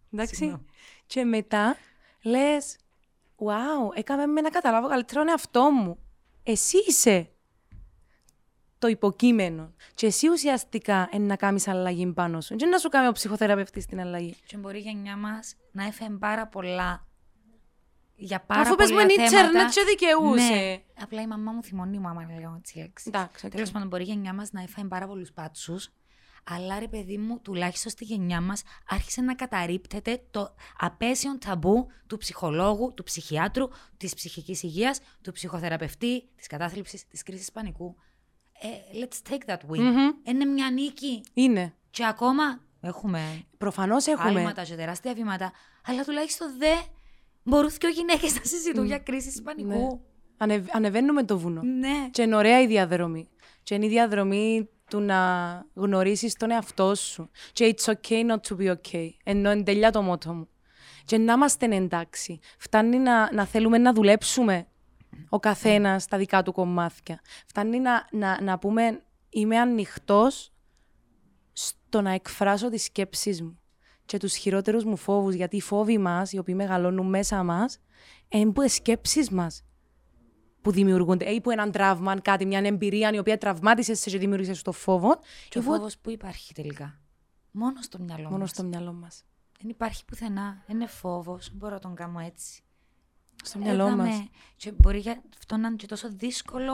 Ναι. Εντάξει. Συγγνώμη. Και μετά λες: Wow, έκαμε με να καταλάβω καλύτερα τον εαυτό μου. Εσύ είσαι το υποκείμενο. Και εσύ ουσιαστικά είναι να κάνεις αλλαγή πάνω σου. Δεν να σου κάνει ο ψυχοθεραπευτής την αλλαγή. Και μπορεί η γενιά μας να έφερε πάρα πολλά για πάρα Αφού πες πολλά μου είναι θέματα. ίντερνετ και δικαιούσαι. Ναι. Απλά η μαμά μου θυμώνει μου άμα λέω έτσι λέξη. Εντάξει, οκ. Τέλος πάντων, μπορεί η γενιά μας να έφερε πάρα πολλούς πάτσους, αλλά ρε παιδί μου, τουλάχιστον στη γενιά μας άρχισε να καταρρίπτεται το απαίσιο ταμπού του ψυχολόγου, του ψυχιάτρου, της ψυχικής υγείας, του ψυχοθεραπευτή, της κατάθλιψης, της κρίσης πανικού. Ε, let's take that win. Είναι μια νίκη. Είναι. Και ακόμα έχουμε Προφανώς έχουμε. άλματα και τεράστια βήματα, αλλά τουλάχιστον δε μπορούν και γυναίκες να συζητούν για κρίση πανικού. Ανε, ανεβαίνουμε το βουνό. Ναι. Και είναι ωραία η διαδρομή. Και είναι η διαδρομή του να γνωρίσεις τον εαυτό σου. Και it's okay not to be okay. Ενώ είναι τελειά το μότο μου. Και να είμαστε εντάξει. Φτάνει να, να θέλουμε να δουλέψουμε ο καθένας στα δικά του κομμάτια. Φτάνει να, να, να πούμε είμαι ανοιχτός στο να εκφράσω τις σκέψεις μου και τους χειρότερους μου φόβους, γιατί οι φόβοι μας, οι οποίοι μεγαλώνουν μέσα μας, είναι που οι σκέψεις μας που δημιουργούνται, ή που έναν τραύμα, κάτι, μια εμπειρία η οποία τραυμάτισε σε και δημιούργησε στο φόβο, Και ο ή που- φόβος που υπάρχει τελικά. Μόνος στο μυαλό μόνος μας. στο μυαλό μας. Δεν υπάρχει πουθενά. Είναι φόβος. Μπορώ να τον κάνω έτσι. Στο μυαλό Έδαμε. μας. Και μπορεί για αυτό να είναι και τόσο δύσκολο,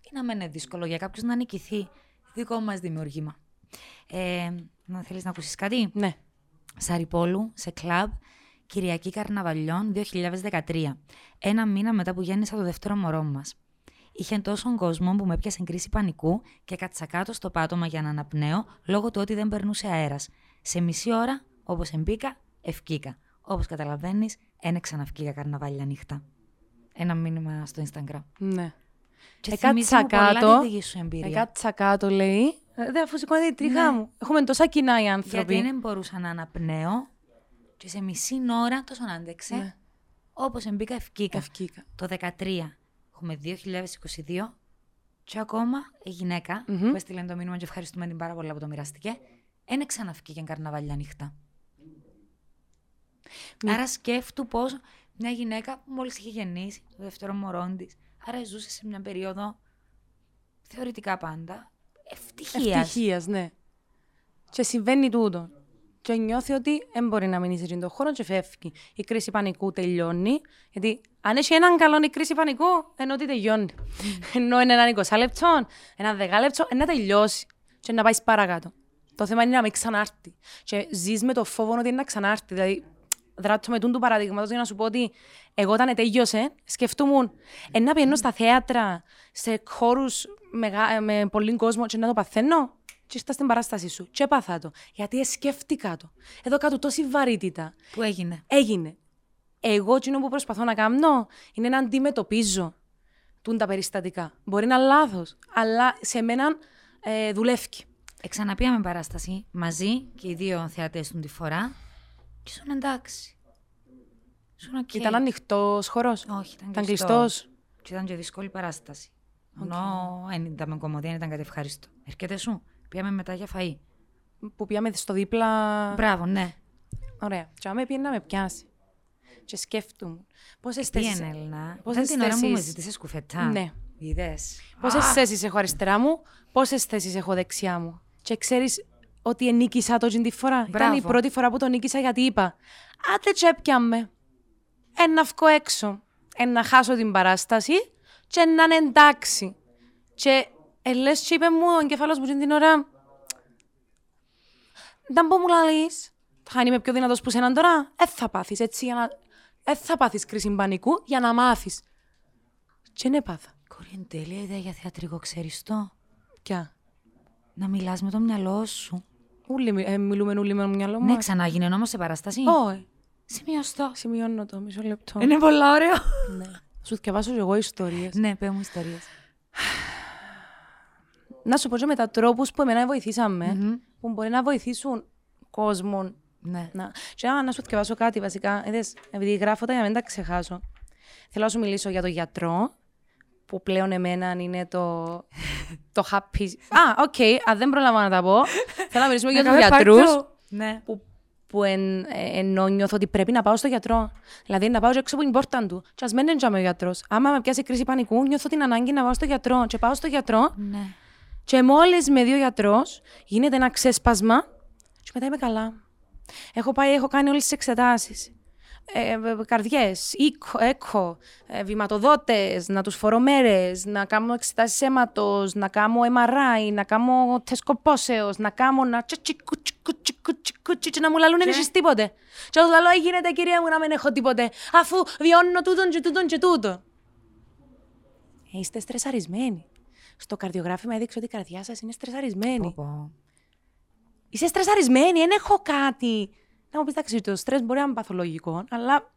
ή να μην είναι δύσκολο για κάποιους να νικηθεί. Δικό μας δημιουργήμα. Ε, να θέλεις να ακούσεις κάτι; Ναι. Σαριπόλου, σε κλαμπ, Κυριακή Καρναβαλιών 2013. Ένα μήνα μετά που γέννησα το δεύτερο μωρό μας. Είχε τόσο κόσμο που με έπιασε κρίση πανικού και κάτσα κάτω στο πάτωμα για να αναπνέω λόγω του ότι δεν περνούσε αέρας. Σε μισή ώρα, όπως εμπήκα, ευκήκα. Όπως καταλαβαίνεις, ένα ξαναυκεί για καρναβάλια νύχτα. Ένα μήνυμα στο Instagram. Ναι. Και Εκάτσα θυμίζει μου πολλά κάτω. τη δική σου εμπειρία. Εκάτσα κάτω, λέει. Ε, Δε αφού σηκώνεται η τρίχα Ναι. μου. Έχουμε τόσα κοινά οι άνθρωποι. Γιατί δεν μπορούσα να αναπνέω και σε μισή ώρα τόσο να άντεξε. Ναι. Όπως εμπήκα ευκήκα. Ευκήκα. Το 2013. Έχουμε 2022 και ακόμα η γυναικα Μμμ. που έστειλε το μήνυμα και ευχαριστούμε την πάρα πολύ που το μοιραστηκε, δεν ξαναφύγει καρναβαλιά νύχτα. Μη- Άρα σκέφτου πώς μια γυναίκα που μόλις είχε γεννήσει το δεύτερο μωρό της, άρα ζούσε σε μια περίοδο θεωρητικά πάντα ευτυχίας. Ευτυχίας, ναι. Και συμβαίνει τούτο. Και νιώθει ότι δεν μπορεί να μείνει σε αυτόν τον χώρο και φεύγει. Η κρίση πανικού τελειώνει. Γιατί αν έχει έναν καλό η κρίση πανικού, ενώ ότι τελειώνει. ενώ είναι έναν 20 λεπτό, ένα 10 λεπτό, να τελειώσει. Και να πάει παρακάτω. Το θέμα είναι να μην ξανάρθει. Και ζεις με το φόβο ότι είναι να ξανάρθει. Δηλαδή, δράτω με τούν του παραδείγματος για να σου πω ότι εγώ όταν τέλειωσε, σκεφτούμουν ε, να πηγαίνω στα θέατρα, σε χώρους με πολύ κόσμο και να το παθαίνω. Και ήρθα στην παράσταση σου. Και έπαθα το. Γιατί σκέφτηκα το. Εδώ κάτω τόση βαρύτητα. Που έγινε; Έγινε. Εγώ εκείνο που προσπαθώ να κάνω είναι να αντιμετωπίζω τούν τα περιστατικά. Μπορεί να είναι λάθος, αλλά σε μένα ε, δουλεύει. Εξαναπήγαμε παράσταση μαζί και οι δύο θεατές του τη φορά και ήσουν εντάξει. Ήσουν οκ. Ήταν ανοιχτός χώρο. Όχι, ήταν, Ήταν κλειστός. κλειστός; Και ήταν και δύσκολη παράσταση. Ενώ δεν ήταν με κομμωδία, δεν ήταν κάτι ευχάριστο. Έρχεται σου; Πήγαμε μετά για φαΐ. Που πήγαμε στο δίπλα. Μπράβο, ναι. Ωραία. Και άμα πήγαινε να με πιάσει. Και σκέφτομαι. Πόσε Πήγαινε, θέσει. Έλληνα; Πόσες Ήταν την ώρα μου με θέσεις- ζήτησες κουφετά. Ναι. Είδες. Πόσε θέσει έχω αριστερά μου, πόσε θέσει έχω δεξιά μου; Και ξέρεις ότι ενίκησα το την τη φορά; Ήταν η Μπράβο. πρώτη φορά που τον νίκησα γιατί είπα Άντε τσέπιαμε. Ένα βγω έξω. Ένα χάσω την παράσταση και να είναι εντάξει. Και ε, λες και είπε μου ο εγκεφάλος μου την ώρα δεν πω μου λαλείς. Θα είμαι πιο δυνατός που σέναν τώρα. Ε, θα πάθεις έτσι για να... Ε, θα πάθεις κρίση πανικού για να μάθεις. Και ναι πάθα. Κορή, είναι τέλεια ιδέα για θεατρικό, ξέρεις το; Ποια; Να μιλάς με το μυαλό σου. Ούλοι, μι- ε, μιλούμε όλοι με το μυαλό Ναι, μας. ξανά έγινε όμως σε παράσταση; Όχι. Σημειωστό. Σημειώνω το μισό λεπτό. Είναι πολύ ωραίο. Ναι. Σου διαβάσω και εγώ ιστορίες. ναι, πέ μου ιστορίες. Να σου πω και με τα τρόπους που εμένα βοηθήσαμε, που μπορεί να βοηθήσουν κόσμο. Ναι. Να. Και α, να σου διαβάσω κάτι βασικά. Είδες, επειδή γράφω τα για να μην τα ξεχάσω. Θέλω να σου μιλήσω για τον γιατρό, που πλέον εμένα είναι το, [laughs] το happy... Α, οκ, αν δεν προλαβαίνω να τα πω. [laughs] Θέλω να μιλήσουμε για τους γιατρούς, Ναι. που, που εν, ε, ενώ νιώθω ότι πρέπει να πάω στο γιατρό. Δηλαδή να πάω και έξω από την πόρτα του. Και ας μένει ο γιατρός. Άμα με πιάσει κρίση πανικού, νιώθω την ανάγκη να πάω στο γιατρό. Και πάω στο γιατρό Ναι. Και μόλις με δει ο γιατρός, γίνεται ένα ξέσπασμα και μετά είμαι καλά. Έχω πάει, έχω κάνει όλες τις εξετάσεις. Ε, ε, καρδιές, οίκο, έκο, ε, βηματοδότες, να τους φορώ μέρες, να κάνω εξετάσεις αίματος, να κάνω MRI, να κάνω τεσκοπόσεως, να κάνω να τσιτσι κουτσι κουτσι κουτσι κουτσι και να μου λαλούν δεν έχεις τίποτε. Και τους λαλώ, «Ε, γίνεται κυρία μου να μην έχω τίποτε, αφού βιώνω τούτον και τούτον και τούτο. Ε, είστε στρεσαρισμένοι. Στο καρδιογράφημα έδειξε ότι η καρδιά σας είναι στρεσαρισμένη. Πω, πω. Είσαι στρεσαρισμένη, δεν έχω κάτι. Να μου πεις, εντάξει, το στρες μπορεί να είναι παθολογικό, αλλά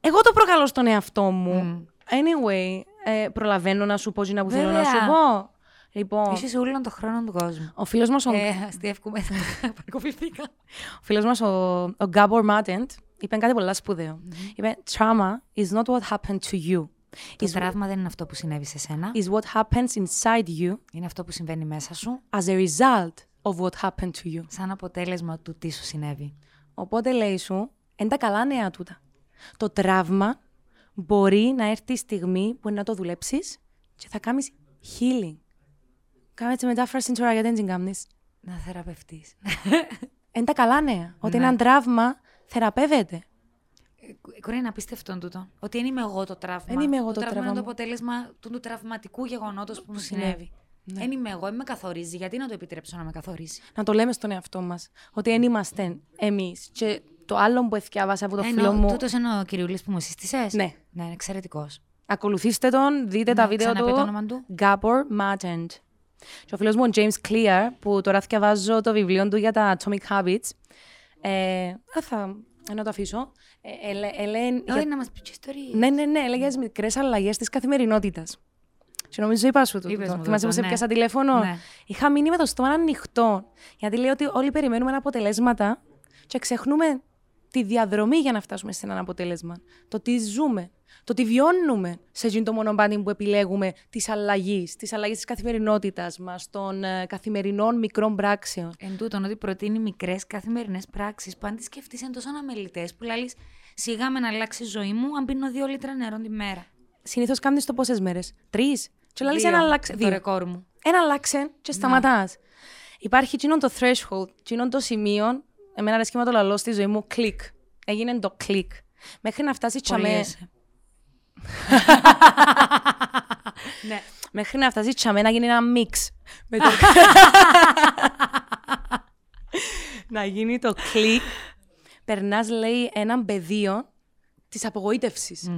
εγώ το προκαλώ στον εαυτό μου. Anyway, ε, προλαβαίνω να σου πω τι να που θέλω να σου Βέβαια. πω. Λοιπόν, Είσαι σε όλον τον χρόνο του κόσμου. ο φίλος μας, ο, Ε, αστείευκουμε. Παρακοπηθήκα. [laughs] ο, φίλος μας, ο, ο Gabor Matent, είπε κάτι πολύ σπουδαίο. Είπε, trauma is not what happened to you. Το Is, τραύμα δεν είναι αυτό που συνέβη σε σένα. is what happens inside you Είναι αυτό που συμβαίνει μέσα σου, as a result of what happened to you. σαν αποτέλεσμα του τι σου συνέβη. Οπότε λέει σου, είναι τα καλά νέα τούτα. Το τραύμα μπορεί να έρθει η στιγμή που να το δουλέψεις και θα κάνεις healing. Κάμε έτσι μετάφραση τώρα γιατί δεν την κάνεις. Να θεραπευτείς. Είναι τα καλά νέα. Ότι Ναι. ένα τραύμα θεραπεύεται. Κορή, είναι απίστευτο τούτο. Ότι δεν είμαι εγώ το τραύμα. Δεν είμαι εγώ το τραύμα. τραύμα είναι το μου. αποτέλεσμα του, του τραυματικού γεγονότος που, μου συνέβη. συνέβη. Δεν είμαι εγώ, δεν με καθορίζει. Γιατί να το επιτρέψω να με καθορίσει; Να το λέμε στον εαυτό μας. Ότι δεν είμαστε εμείς. Και το άλλο που εθιάβασα από το Ενώ, φίλο μου. Τούτος είναι ο κυριούλης που μου σύστησες; Ναι. Ναι, είναι εξαιρετικός. Ακολουθήστε τον, δείτε τα Ναι, βίντεο ξαναπέ του. το όνομα του. Gabor Matent. Και ο φίλος μου, ο James Clear, που τώρα διαβάζω το βιβλίο του για τα Atomic Habits, ε, α, θα, να το αφήσω. Ε, ελε- ελέν- Όχι, για- να μας πει και ιστορίες. Ναι, ναι, ναι, έλεγε μικρές αλλαγές της καθημερινότητας. Και νομίζω είπα σου το. Είπες το. μου Θυμάσαι το, που σε ναι. πιάσα τηλέφωνο; Ναι. Είχα μείνει με το στόμα ανοιχτό. Γιατί λέει ότι όλοι περιμένουμε αποτελέσματα και ξεχνούμε τη διαδρομή για να φτάσουμε σε ένα αποτέλεσμα. Το τι ζούμε. Το τι βιώνουμε σε εκείνο το μονοπάτι που επιλέγουμε τη αλλαγή, τη αλλαγή της καθημερινότητας μας, των ε, καθημερινών μικρών πράξεων. Εν τούτον ότι προτείνει μικρές καθημερινές πράξεις που αν τις σκεφτείς είναι τόσο αναμελητέ που λέει σιγά με να αλλάξει η ζωή μου αν πίνω δύο λίτρα νερό τη μέρα. Συνήθως κάνεις το πόσες μέρες, Τρεις. Και λέει Δύο, ένα αλλάξε. Το δύο. ρεκόρ μου. Ένα αλλάξε και σταματάς. Υπάρχει εκείνο το threshold, εκείνο το σημείο, εμένα αρέσκει με το λαλό στη ζωή μου, κλικ. Έγινε το κλικ. Μέχρι να φτάσεις τσαμέ. Πολύεσαι. ναι. Μέχρι να φτάσει τσαμέ να γίνει ένα μίξ. Με το... να γίνει το κλικ. Περνάς, λέει, έναν πεδίο της απογοήτευσης.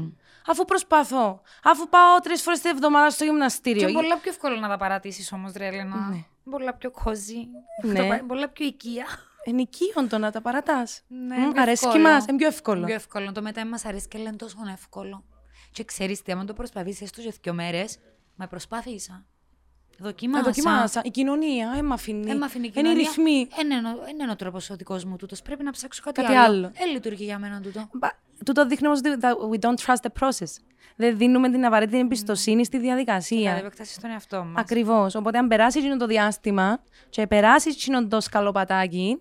Αφού προσπαθώ, αφού πάω τρεις φορές την εβδομάδα στο γυμναστήριο. Και πολλά πιο εύκολο να τα παρατήσεις όμως, ρε Έλενα. Πολλά πιο κόζι. Ναι. Το πα- Πολλά πιο οικία. Ενοικίων το να τα παρατάς. Ναι, είναι πιο αρέσκει εύκολο. μα, είναι πιο εύκολο. Πιο εύκολο. Το μετά μας αρέσει και λένε τόσο εύκολο. Και ξέρεις τι, άμα το προσπαθήσει έστω για δύο μέρες, μα προσπάθησα. Δοκίμασα. Να δοκιμάσα. Η κοινωνία, ε, μ' αφήνει. Ε, μ' αφήνει η Είναι οι κοινωνία. ρυθμοί. Δεν είναι ο- δεν είναι ο τρόπος ο δικός μου τούτος. Πρέπει να ψάξω κάτι, Κάτι άλλο. άλλο. Ε, λειτουργεί για μένα τούτο. Μπα- Τούτο δείχνει όμως ότι that we don't trust the process. Δεν δίνουμε την απαραίτητη εμπιστοσύνη στη Κατά διαδικασία. επέκταση στον εαυτό μας. Ακριβώς. Οπότε, αν περάσει εκείνο το διάστημα και περάσει εκείνο το σκαλοπατάκι,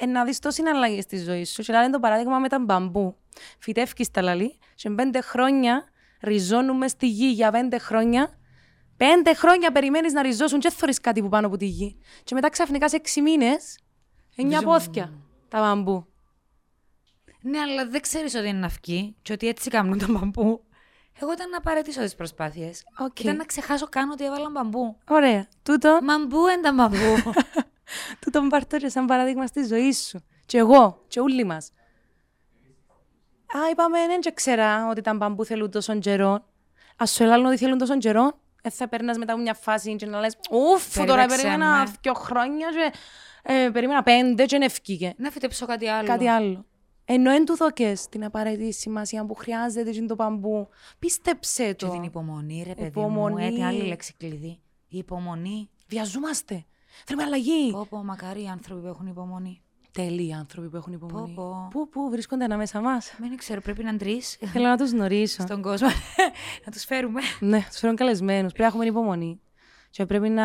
ε, να δεις τόση αλλαγή στη ζωή σου. Και λένε το παράδειγμα με τα μπαμπού. Φυτεύει τα λαλεί, σε πέντε χρόνια ριζώνουμε στη γη για πέντε χρόνια. Πέντε χρόνια περιμένεις να ριζώσουν και θωρείς κάτι που πάνω από τη γη. Και μετά ξαφνικά σε έξι μήνες, εννιά πόθκια τα μπαμπού. Ναι, αλλά δεν ξέρεις ότι είναι να 'βκει και ότι έτσι κάνουν τον μπαμπού. Εγώ ήταν να παρατήσω τις προσπάθειες. Οκ. Ήταν να ξεχάσω καν ότι έβαλα μπαμπού. Ωραία. Τούτο Μπαμπού είναι τα μπαμπού. [laughs] [laughs] Τούτο μου πάρει τώρα σαν παράδειγμα στη ζωή σου. Και εγώ, και όλοι μας. Α, είπαμε, δεν ξέρα ότι τα μπαμπού θέλουν τόσο καιρό. Α σου έλαβαν ότι θέλουν τόσο καιρό, ε, θα περνάς μετά από μια φάση και να λες: Ουφ, τώρα Περιπέξε περίμενα με. δύο χρόνια και ε, περίμενα πέντε και δεν ευκήκε. να φυτέψω κάτι άλλο. Κάτι άλλο. Ενώ εν του δοκές την απαραίτητη σημασία που χρειάζεται εκείνο το μπαμπού. Πίστεψε Και το. την υπομονή, ρε παιδί Υπομονή. μου. Έτσι, άλλη λέξη κλειδί. Η υπομονή. Βιαζόμαστε. Θέλουμε αλλαγή. Πω, πω, μακάρι οι άνθρωποι που έχουν υπομονή. Τέλειοι άνθρωποι που έχουν υπομονή. Πω, πω. Πού, πού βρίσκονται ανάμεσα μας; Δεν ξέρω, πρέπει να είναι τρει Θέλω να τους γνωρίσω. στον κόσμο. [laughs] να τους φέρουμε. Ναι, τους φέρουν καλεσμένους. Πρέπει να έχουμε υπομονή. Και πρέπει να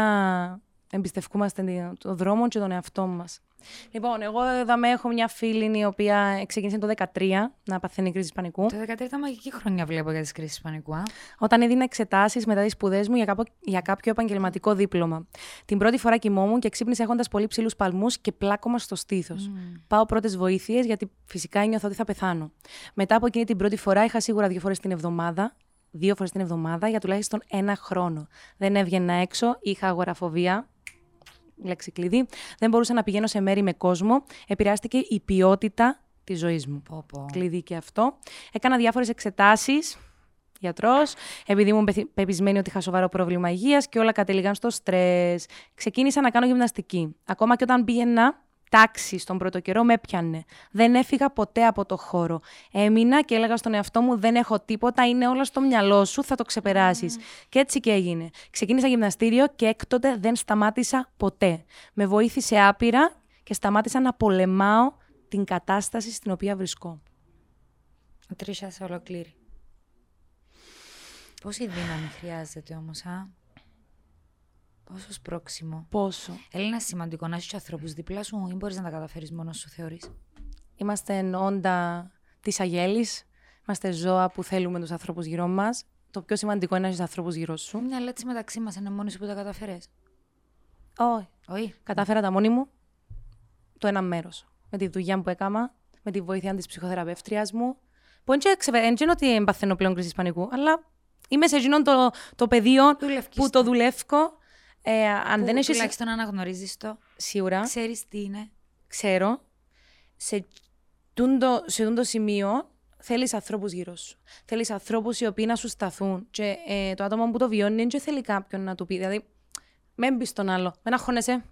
εμπιστευκούμαστε τον δρόμο και τον εαυτό μας. Λοιπόν, εγώ εδώ με έχω μια φίλη η οποία ξεκίνησε το 2013 να παθαίνει κρίση πανικού. Το 13 ήταν μαγική χρονιά, βλέπω για τις κρίσεις πανικού. Α. Όταν έδινα εξετάσεις μετά τις σπουδές μου για, κάπο- για κάποιο επαγγελματικό δίπλωμα. Την πρώτη φορά κοιμόμουν και ξύπνησα έχοντας πολύ ψηλούς παλμούς και πλάκωμα στο στήθος. Πάω πρώτες βοήθειες γιατί φυσικά ένιωθα ότι θα πεθάνω. Μετά από εκείνη την πρώτη φορά είχα σίγουρα δύο φορές την εβδομάδα. Δύο φορές την εβδομάδα για τουλάχιστον ένα χρόνο. Δεν έβγαινα έξω, είχα αγοραφοβία. Λέξη κλειδί. Δεν μπορούσα να πηγαίνω σε μέρη με κόσμο. Επηρεάστηκε η ποιότητα της ζωής μου Πω, πω. κλειδί και αυτό. Έκανα διάφορες εξετάσεις. Γιατρός, επειδή ήμουν πεθυ- πεπισμένη ότι είχα σοβαρό πρόβλημα υγείας και όλα κατέληγαν στο στρες. Ξεκίνησα να κάνω γυμναστική. Ακόμα και όταν πήγαινα τάξη στον πρώτο καιρό, με έπιανε. Δεν έφυγα ποτέ από το χώρο. Έμεινα και έλεγα στον εαυτό μου: Δεν έχω τίποτα, είναι όλα στο μυαλό σου, θα το ξεπεράσεις. Και έτσι και έγινε. Ξεκίνησα γυμναστήριο και έκτοτε δεν σταμάτησα ποτέ. Με βοήθησε άπειρα και σταμάτησα να πολεμάω την κατάσταση στην οποία βρισκόμουν. Τρίσα σε ολοκλήρη. Πόση δύναμη χρειάζεται όμως, α; Πόσο σπρώξιμο. Πόσο. Έλληνα σημαντικό να έχεις ανθρώπους δίπλα σου ή μπορείς να τα καταφέρεις μόνος σου, θεωρείς; Είμαστε όντα της αγέλης. Είμαστε ζώα που θέλουμε τους ανθρώπους γύρω μας. Το πιο σημαντικό είναι να έχεις ανθρώπους γύρω σου. Ναι, αλλά έτσι μεταξύ μας είναι μόνοι σου που τα καταφέρες; Όχι. Όχι. Κατάφερα τα μόνη μου το ένα μέρος. Με τη δουλειά που έκανα, με τη βοήθεια της ψυχοθεραπεύτριας μου. Που δεν είναι ότι εμπαθαίνω πλέον κρίση πανικού, αλλά είμαι σε εκείνο το, το πεδίο Δουλεύκεις που το δουλεύω. Ε, αν Που δεν έχει. Τουλάχιστον αναγνωρίζεις το. Σίγουρα. Ξέρεις τι είναι. ξέρω, σε τούντο, σε τούντο σημείο θέλεις ανθρώπους γύρω σου. Θέλεις ανθρώπους οι οποίοι να σου σταθούν. Και ε, το άτομο που το βιώνει δεν θέλει κάποιον να του πει. Δηλαδή, μην πει τον άλλο. Μην αγχώνεσαι.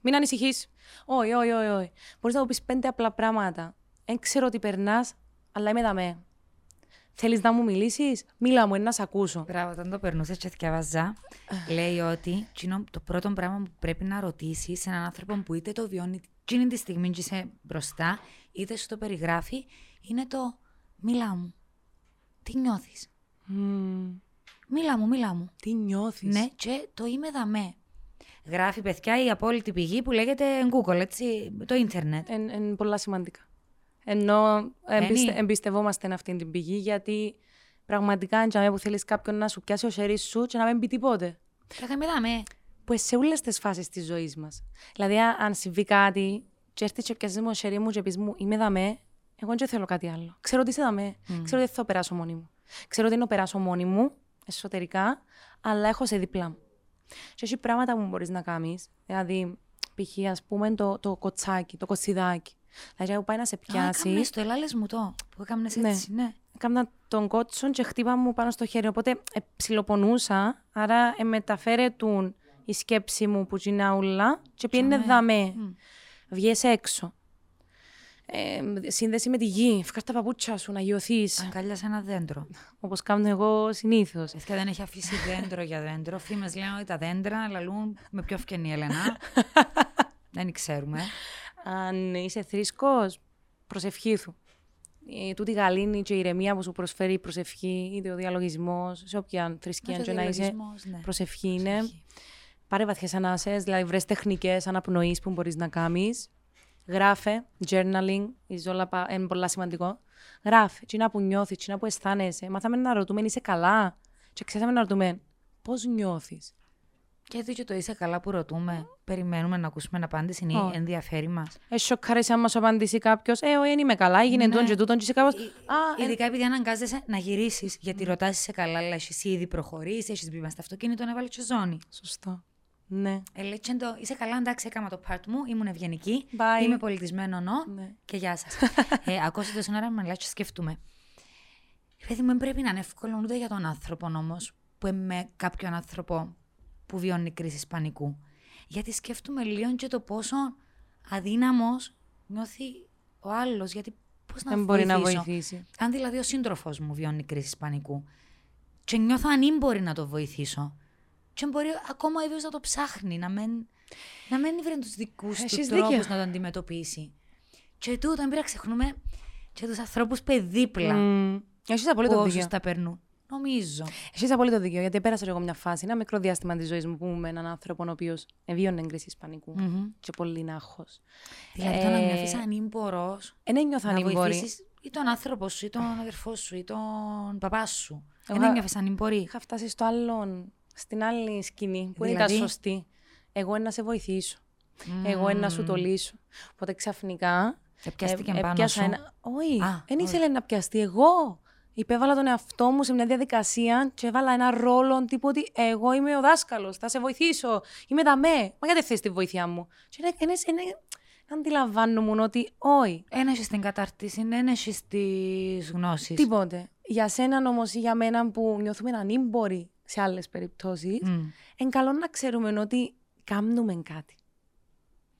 Μην ανησυχείς. Όχι, όχι, όχι. όχι. Μπορείς να του πεις πέντε απλά πράγματα. δεν ξέρω τι περνάς, αλλά είμαι δαμέ. Θέλεις να μου μιλήσεις, μίλα μου, να σε ακούσω. Μπράβο, όταν το περνούσες και θυκευάζα, λέει ότι «Τζίνο, το πρώτο πράγμα που πρέπει να ρωτήσεις σε έναν άνθρωπο που είτε το βιώνει εκείνη τη στιγμή και είσαι μπροστά, είτε σου το περιγράφει, είναι το μίλα μου. Τι νιώθεις; Μίλα μου, μίλα μου. Τι νιώθεις; Ναι, και το είμαι δαμέ. Γράφει παιδιά η απόλυτη πηγή που λέγεται Google, έτσι, το ίντερνετ. Είναι πολλά σημαντικά. Ενώ Μπαίνει. εμπιστε, εμπιστευόμαστε αυτή την πηγή, γιατί πραγματικά είναι που θέλεις κάποιον να σου πιάσει ο σερί σου και να μην πει τίποτε. Και θα με δαμέ. Που σε όλες τις φάσεις της ζωής μας. Δηλαδή, α- αν συμβεί κάτι, και έρθει και πιάσεις μου ο σερί μου και πεις μου, είμαι δαμέ, εγώ δεν θέλω κάτι άλλο. Ξέρω ότι είσαι δαμέ. Ξέρω ότι δεν θα το περάσω μόνη μου. Ξέρω ότι δεν το περάσω μόνη μου, εσωτερικά, αλλά έχω σε δίπλα μου. Και έχει πράγματα που μπορείς να κάνεις. Δηλαδή, π.χ. ας πούμε το, το κοτσάκι, το κοτσιδάκι. Δηλαδή, που πάει να σε Α, πιάσει. έκαμνες το, έλα λες μου το, που έκαμνες έτσι, ναι. Έκανα τον κότσον και χτύπα μου πάνω στο χέρι. Οπότε ε, ψιλοπονούσα, άρα ε, μεταφέρετουν η σκέψη μου που είναι ούλα και πήγαινε Τζαμέ. δαμέ. Μμ. Βγες έξω. Ε, σύνδεση με τη γη. Φκάρ τα παπούτσια σου να γιωθείς. Αγκαλιά σε ένα δέντρο. Όπως κάνω εγώ συνήθως. Παιδιά δεν έχει αφήσει δέντρο για δέντρο. Φήμες λένε ότι τα δέντρα λαλούν με πιο ευκαινή η Ελένα. [laughs] δεν ξέρουμε. Αν είσαι θρήσκος, προσευχήθου. Ε, τούτη γαλήνη και η ηρεμία που σου προσφέρει η προσευχή, είτε ο διαλογισμός, σε όποια θρησκεία Ούτε και να είσαι, διαλογισμός, ναι. προσευχή είναι. Προσευχή. Πάρε βαθιές ανάσες, δηλαδή βρες τεχνικές αναπνοής που μπορείς να κάνεις. Γράφε, journaling, is όλα πα- είναι πολύ σημαντικό. Γράφε, τι που νιώθεις, τι που αισθάνεσαι. Μάθαμε να ρωτούμε, είσαι καλά. Και ξέραμε να ρωτούμε, πώς νιώθεις; Και έτσι και το είσαι καλά που ρωτούμε. Περιμένουμε να ακούσουμε την απάντηση. Είναι Όχι. ενδιαφέρει μας. Έχει σοκάρεσαι άμα σου απαντήσει κάποιος, Ε, όχι, δεν είμαι καλά, έγινε Ναι. τόν και τούτον, και είσαι κάπως. Α, ε, Ειδικά επειδή αναγκάζεσαι να γυρίσεις, γιατί ρωτάς είσαι καλά, αλλά έχει ήδη προχωρήσει, έχεις μπει μέσα στο αυτοκίνητο, έβαλε και ζώνη. Σωστό. Ναι. Ε, λέει, «Τσέντο, είσαι καλά, εντάξει, έκανα το part μου, ήμουν ευγενική, Bye. είμαι πολιτισμένο, νο, Ναι. και γεια σας. [laughs] ε, ακούσατε τόση ώρα με και σκεφτούμε. Παιδί μου, δεν πρέπει να είναι εύκολο ούτε για τον άνθρωπο όμως, που είμαι με κάποιον άνθρωπο που βιώνει κρίση πανικού. Γιατί σκέφτομαι λίγο και το πόσο αδύναμος νιώθει ο άλλος, γιατί πώς να Δεν μπορεί να βοηθήσω. βοηθήσει. Αν δηλαδή ο σύντροφος μου βιώνει κρίση πανικού και νιώθω αν ή μπορεί να το βοηθήσω, και μπορεί ακόμα ο ίδιος να το ψάχνει, να μην, να μην βρει τους δικούς του Έχεις τρόπους δίκιο. να το αντιμετωπίσει. Και τούτο, δεν πρέπει να ξεχνούμε και τους ανθρώπους που είναι δίπλα Έχει που απόλυτο όσους δίκιο. τα περνούν. Νομίζω. Έχεις απόλυτο δίκιο, γιατί πέρασα εγώ μια φάση, ένα μικρό διάστημα της ζωής μου που ήμουν με έναν άνθρωπο ο οποίος βίωνε κρίση πανικού Μμμ. και πολύ νάχος. Δηλαδή το να Ε, νιώθεις ανήμπορος, Δεν ένιωθα να ανήμπορη. βοηθήσεις ή τον άνθρωπο σου, ή τον αδερφό σου, ή τον παπά σου. Εγώ- Δεν ένιωθες ανήμπορη; Είχα φτάσει στο άλλο, στην άλλη σκηνή που δεν Δηλαδή; ήταν σωστή. Εγώ είναι να σε βοηθήσω. Εγώ είναι να σου το λύσω. Οπότε ξαφνικά. Επιάστηκε ε, πάνω έπιασα σου; Ένα... Όχι, Α, δεν όχι. ήθελε να πιαστεί. Εγώ υπέβαλα τον εαυτό μου σε μια διαδικασία και έβαλα ένα ρόλο τύπου ότι εγώ είμαι ο δάσκαλος, θα σε βοηθήσω. Είμαι δαμέ. Μα γιατί θες τη βοήθειά μου; Και είναι, είναι, είναι, αντιλαμβάνομαι ότι όχι. Ένα έχεις την κατάρτιση, δεν έχεις τις γνώσεις. Τίποτε. Για σένα όμως ή για μένα που νιώθουμε ανήμποροι σε άλλες περιπτώσεις, Μμ. είναι καλό να ξέρουμε ότι κάνουμε κάτι.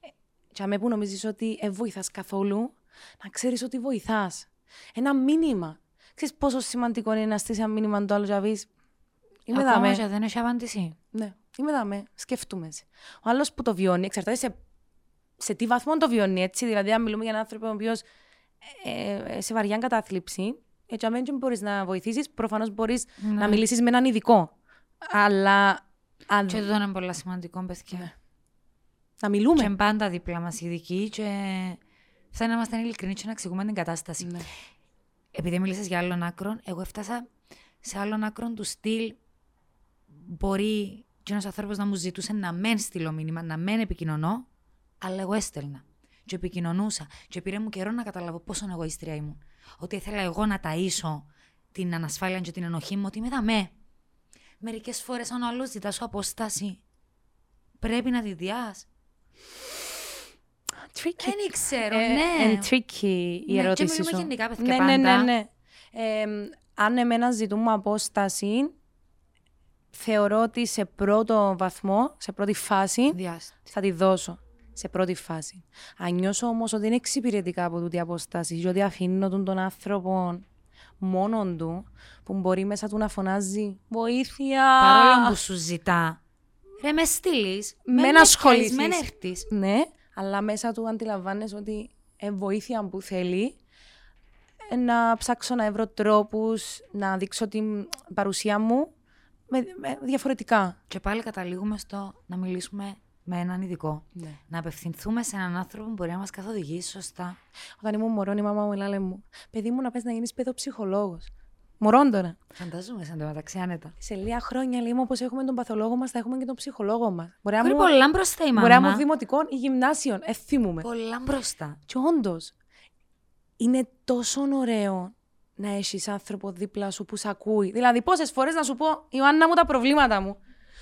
Ε, Και αμέ που νομίζεις ότι δεν βοηθάς καθόλου, να ξέρεις ότι βοηθάς. Ένα μήνυμα. Ξέρεις πόσο σημαντικό είναι να στείλεις ένα μήνυμα το άλλος και να πεις, Είμαι Ακόμα δαμέ. και δεν έχει απάντηση. Ναι, είμαι δαμέ. Σκεφτούμε σε. Ο άλλος που το βιώνει, εξαρτάται σε, σε τι βαθμό το βιώνει, έτσι. Δηλαδή, αν μιλούμε για έναν άνθρωπο ο οποίος ε, ε, σε βαριά κατάθλιψη, έτσι αμέσως δεν μπορείς να βοηθήσεις, προφανώς μπορείς Ναι. να μιλήσεις με έναν ειδικό. Αλλά αν... Και τούτο είναι πολύ σημαντικό, παιδιά. Ναι. να μιλούμε. Και πάντα δίπλα μας ειδικοί και θα να είμαστε ειλικρινεί και να εξηγούμε την κατάσταση. Ναι. Επειδή μίλησες για άλλον άκρον, εγώ έφτασα σε άλλον άκρον του στυλ. Μπορεί και ένας άνθρωπος να μου ζητούσε να μεν στείλω μήνυμα, να μεν επικοινωνώ, αλλά εγώ έστελνα. Και επικοινωνούσα. Και πήρε μου καιρό να καταλάβω πόσο εγωίστρια ήμουν. Ότι ήθελα εγώ να ταΐσω την ανασφάλεια και την ενοχή μου, ότι είμαι δαμέ. Μερικές φορές, αν ο άλλος ζητά σου απόσταση, πρέπει να τη διάς. Tricky. Δεν ξέρω, Ε, ναι. Είναι tricky η Ναι, και ερώτηση μιλούμε σου. γενικά, παιδιά, ναι, ναι, ναι, πάντα. ναι. Ε, αν εμένα ζητούμε απόσταση, θεωρώ ότι σε πρώτο βαθμό, σε πρώτη φάση, Διάστη. θα τη δώσω. σε πρώτη φάση. Αν νιώσω όμως ότι είναι εξυπηρετικά από τούτη απόσταση και ότι αφήνω τον, τον άνθρωπο μόνον του, που μπορεί μέσα του να φωνάζει Βοήθεια! Παρόλο που σου ζητά. Ρε, με στείλεις. με να ασχοληθείς. Με έρθεις. Ναι, αλλά μέσα του αντιλαμβάνεσαι ότι ε, βοήθεια που θέλει ε, να ψάξω να βρω τρόπους να δείξω την παρουσία μου με, με διαφορετικά. Και πάλι καταλήγουμε στο να μιλήσουμε με έναν ειδικό. Ναι. Να απευθυνθούμε σε έναν άνθρωπο που μπορεί να μας καθοδηγήσει σωστά. Όταν ήμουν μωρό, η μαμά μου έλεγε μου, παιδί μου να πες να γίνεις παιδοψυχολόγος. Μωρόν τώρα. Φανταζούμε σαν το μεταξύ άνετα. Σε λίγα χρόνια, λέει μου, όπως έχουμε τον παθολόγο μας, θα έχουμε και τον ψυχολόγο μας. Μπορεί να Μπορεί μου, πολλά μπροστά η μπορεί να μου μάμα. δημοτικών ή γυμνάσιων, ε, θυμούμε. Πολλά μπροστά. Και όντως, είναι τόσο ωραίο να έχεις άνθρωπο δίπλα σου που σε ακούει. Δηλαδή, πόσες φορές να σου πω, Ιωάννα μου, τα προβλήματα μου.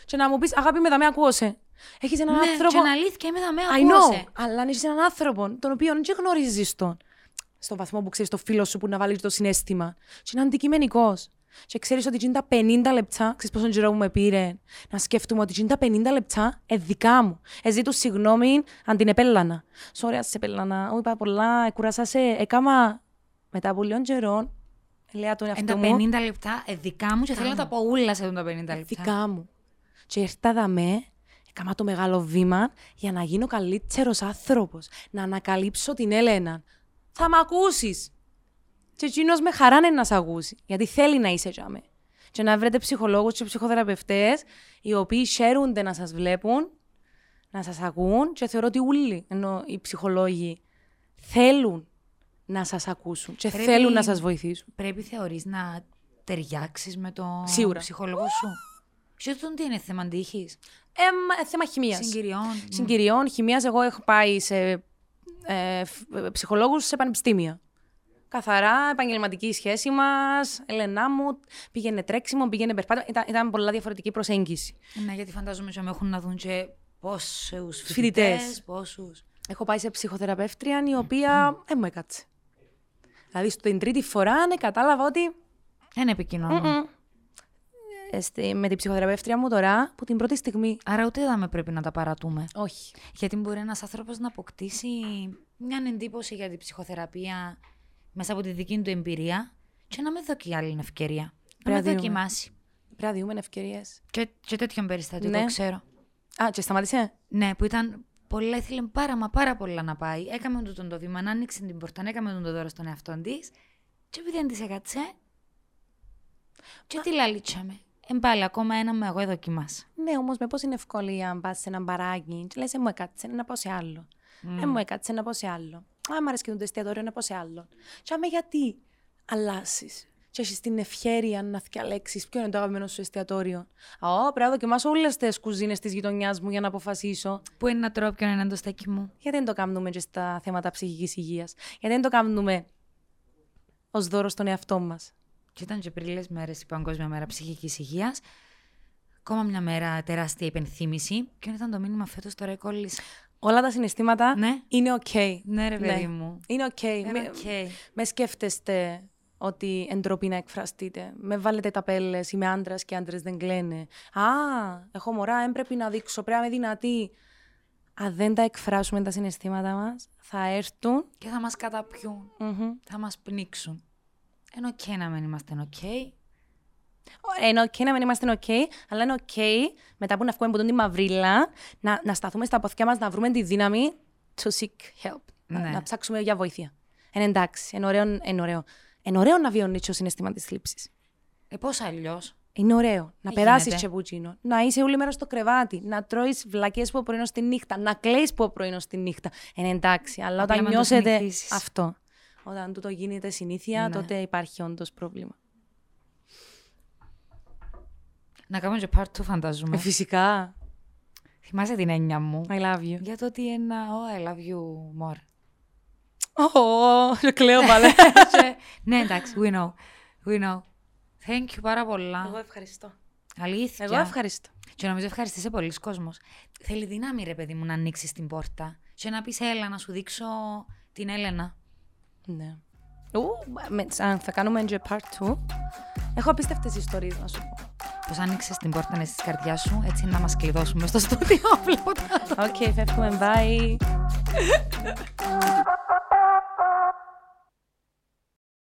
Και να μου πεις, Αγάπη, με τα με ακούωσε. Έχεις έναν Ναι, άνθρωπο. και είναι αλήθεια, είμαι εδώ με I ακούωσε. know. Αλλά αν έχεις έναν άνθρωπο, τον οποίο δεν γνωρίζεις τον, στον βαθμό που ξέρεις το φίλο σου που να βάλει το συνέστημα, και είναι αντικειμενικός. Και ξέρεις ότι είναι τα 50 λεπτά, ξέρεις πόσο καιρό μου με πήρε, να σκέφτομαι ότι είναι τα 50 λεπτά ε, δικά μου. Ε, ζήτω συγγνώμη αν την επέλανα. Sorry, αν σε επέλανα. Όχι, είπα πολλά, ε, κουράσα σε. Έκαμα μετά από λίγων καιρών, λέει τον Είναι εαυτό τα μου. 50 λεπτά ε, δικά μου και θέλω να τα πω ούλα σε αυτά τα 50 λεπτά. Δικά μου. Και ήρθα δαμέ, έκανα το μεγάλο βήμα για να γίνω καλύτερος άνθρωπος. Να ανακαλύψω την Έλενα. Θα μ' ακούσεις. Και εκείνος με χαρά είναι να σε ακούσει. Γιατί θέλει να είσαι τζάμε. Και να βρείτε ψυχολόγους και ψυχοθεραπευτές οι οποίοι χαίρονται να σας βλέπουν, να σας ακούν. Και θεωρώ ότι όλοι ενώ οι ψυχολόγοι θέλουν να σας ακούσουν και Πρέπει- θέλουν να σας βοηθήσουν. Πρέπει θεωρείς να ταιριάξεις με τον Σίγουρα. ψυχολόγο σου; Ξέρετε τον τι είναι θέμα αντίχης; Ε, μα- θέμα χημίας. Συγκυριών. συγκυριών, χημίας. Εγώ έχω πάει σε ε, φ- ε, ψυχολόγους σε πανεπιστήμια. Καθαρά επαγγελματική σχέση μας, Ελενά μου, πήγαινε τρέξιμο, πήγαινε περπάτημα. Ήταν, ήταν πολλά διαφορετική προσέγγιση. Ναι, γιατί φαντάζομαι ότι με έχουν να δουν και πόσους Φοιτητές. φοιτητές, πόσους. Έχω πάει σε ψυχοθεραπεύτρια η οποία δεν μου έκατσε. Δηλαδή στην τρίτη φορά ναι, κατάλαβα ότι Δεν επικοινωνούν. Μμμ, ε, στη- με την ψυχοθεραπεύτρια μου τώρα, που την πρώτη στιγμή. Άρα ούτε είδαμε πρέπει να τα παρατούμε. Όχι. Γιατί μπορεί ένας άνθρωπος να αποκτήσει μια εντύπωση για την ψυχοθεραπεία μέσα από τη δική του εμπειρία και να με δώσει άλλη ευκαιρία. Να με να δούμε. δοκιμάσει. Πρέπει να διούμε ευκαιρίες. Και, και τέτοιον περιστατικό Ναι. ξέρω. Α, και σταμάτησε; Ναι, που ήταν πολλά, ήθελε πάρα μα πάρα πολλά να πάει. Έκαμε του τον το βήμα, να άνοιξε την πόρτα, έκαμε τον το δώρο στον εαυτό της. Και επειδή δεν της έκατσε, και τι λαλίτσαμε. Εμπάλε ακόμα ένα με εγώ δοκιμάσα. Ναι, όμως με πόση ευκολία αν πας σε ένα μπαράκι και λες: Ε, μου έκατσε να πάω σε άλλο. Ε, μου έκατσε να πάω σε άλλο. Α, μ' αρέσει και το εστιατόριο να πάω σε άλλο. Και άμα γιατί αλλάσεις. Και έχεις την ευχαίρεια να διαλέξει ποιο είναι το αγαπημένο σου εστιατόριο. Α, πρέπει να δοκιμάσω όλες τις κουζίνες της γειτονιάς μου για να αποφασίσω. Πού είναι να τρώω ποιον είναι το στέκι μου. Γιατί δεν το κάνουμε και στα θέματα ψυχικής υγείας; Γιατί δεν το κάνουμε ως δώρο στον εαυτό μας; Και ήταν και πριν λίγες μέρες η Παγκόσμια Μέρα Ψυχικής Υγείας. Ακόμα μια μέρα τεράστια υπενθύμηση. Ποιο ήταν το μήνυμα φέτος τώρα η κόλλης. Όλα τα συναισθήματα Ναι. είναι οκ. Ναι ρε παιδί μου. Είναι οκ. Είναι Με- οκ. Με σκέφτεστε ότι εντροπή να εκφραστείτε; Με βάλετε ταμπέλες, είμαι άντρας και άντρες δεν κλαίνε. Α, έχω μωρά, δεν πρέπει να δείξω, πρέπει να είμαι δυνατή. Αν δεν τα εκφράσουμε τα συναισθήματα μας, θα έρθουν. Και θα μας καταπιούν. Μμμ. Θα μας πνίξουν. Είναι οκ να μην είμαστε οκ. Είναι οκ να μην είμαστε οκ, αλλά είναι οκ μετά που να βγούμε από τον τη μαυρίλα να, να σταθούμε στα πόθκια μας, να βρούμε τη δύναμη to seek help. Να, Ναι. να ψάξουμε για βοήθεια. Είναι εντάξει. Είναι ωραίο, είναι ωραίο. Είναι ωραίο να βιώνει το συναίσθημα της θλίψης. Ε, πώς αλλιώς; Είναι ωραίο να Ε, περάσεις γίνεται. τσεπουτσίνο, να είσαι όλη μέρα στο κρεβάτι, να τρώεις βλακείες που πρωινό στη νύχτα, να κλαίεις που πρωινό στη νύχτα. Είναι εντάξει, αλλά Απλά όταν μην το νιώσετε συνηθίσεις. αυτό, όταν τούτο γίνεται συνήθεια, Ναι. τότε υπάρχει όντως πρόβλημα. Να κάνουμε και part 2 φαντάζομαι. Ε, φυσικά. Θυμάσαι την έννοια μου; I love you. Για το ότι ένα oh, I love you more. Ω, το κλαίω πάλι. [laughs] Και- ναι, εντάξει, we know. We know. Thank you πάρα πολλά. Εγώ ευχαριστώ. Αλήθεια. Εγώ ευχαριστώ. Και νομίζω ευχαριστήσε πολλοί κόσμος. Θέλει δύναμη, ρε παιδί μου, να ανοίξεις την πόρτα. Και να πεις, έλα, να σου δείξω την Έλενα. Ναι. Ου, με- αν θα κάνουμε και part 2, έχω απίστευτες ιστορίες να σου πω. Πώς άνοιξες την πόρτα της καρδιάς σου, έτσι να μας κλειδώσουμε στο [laughs] στούντιο. Βλέπω Οκ, φεύγουμε. Bye. [laughs]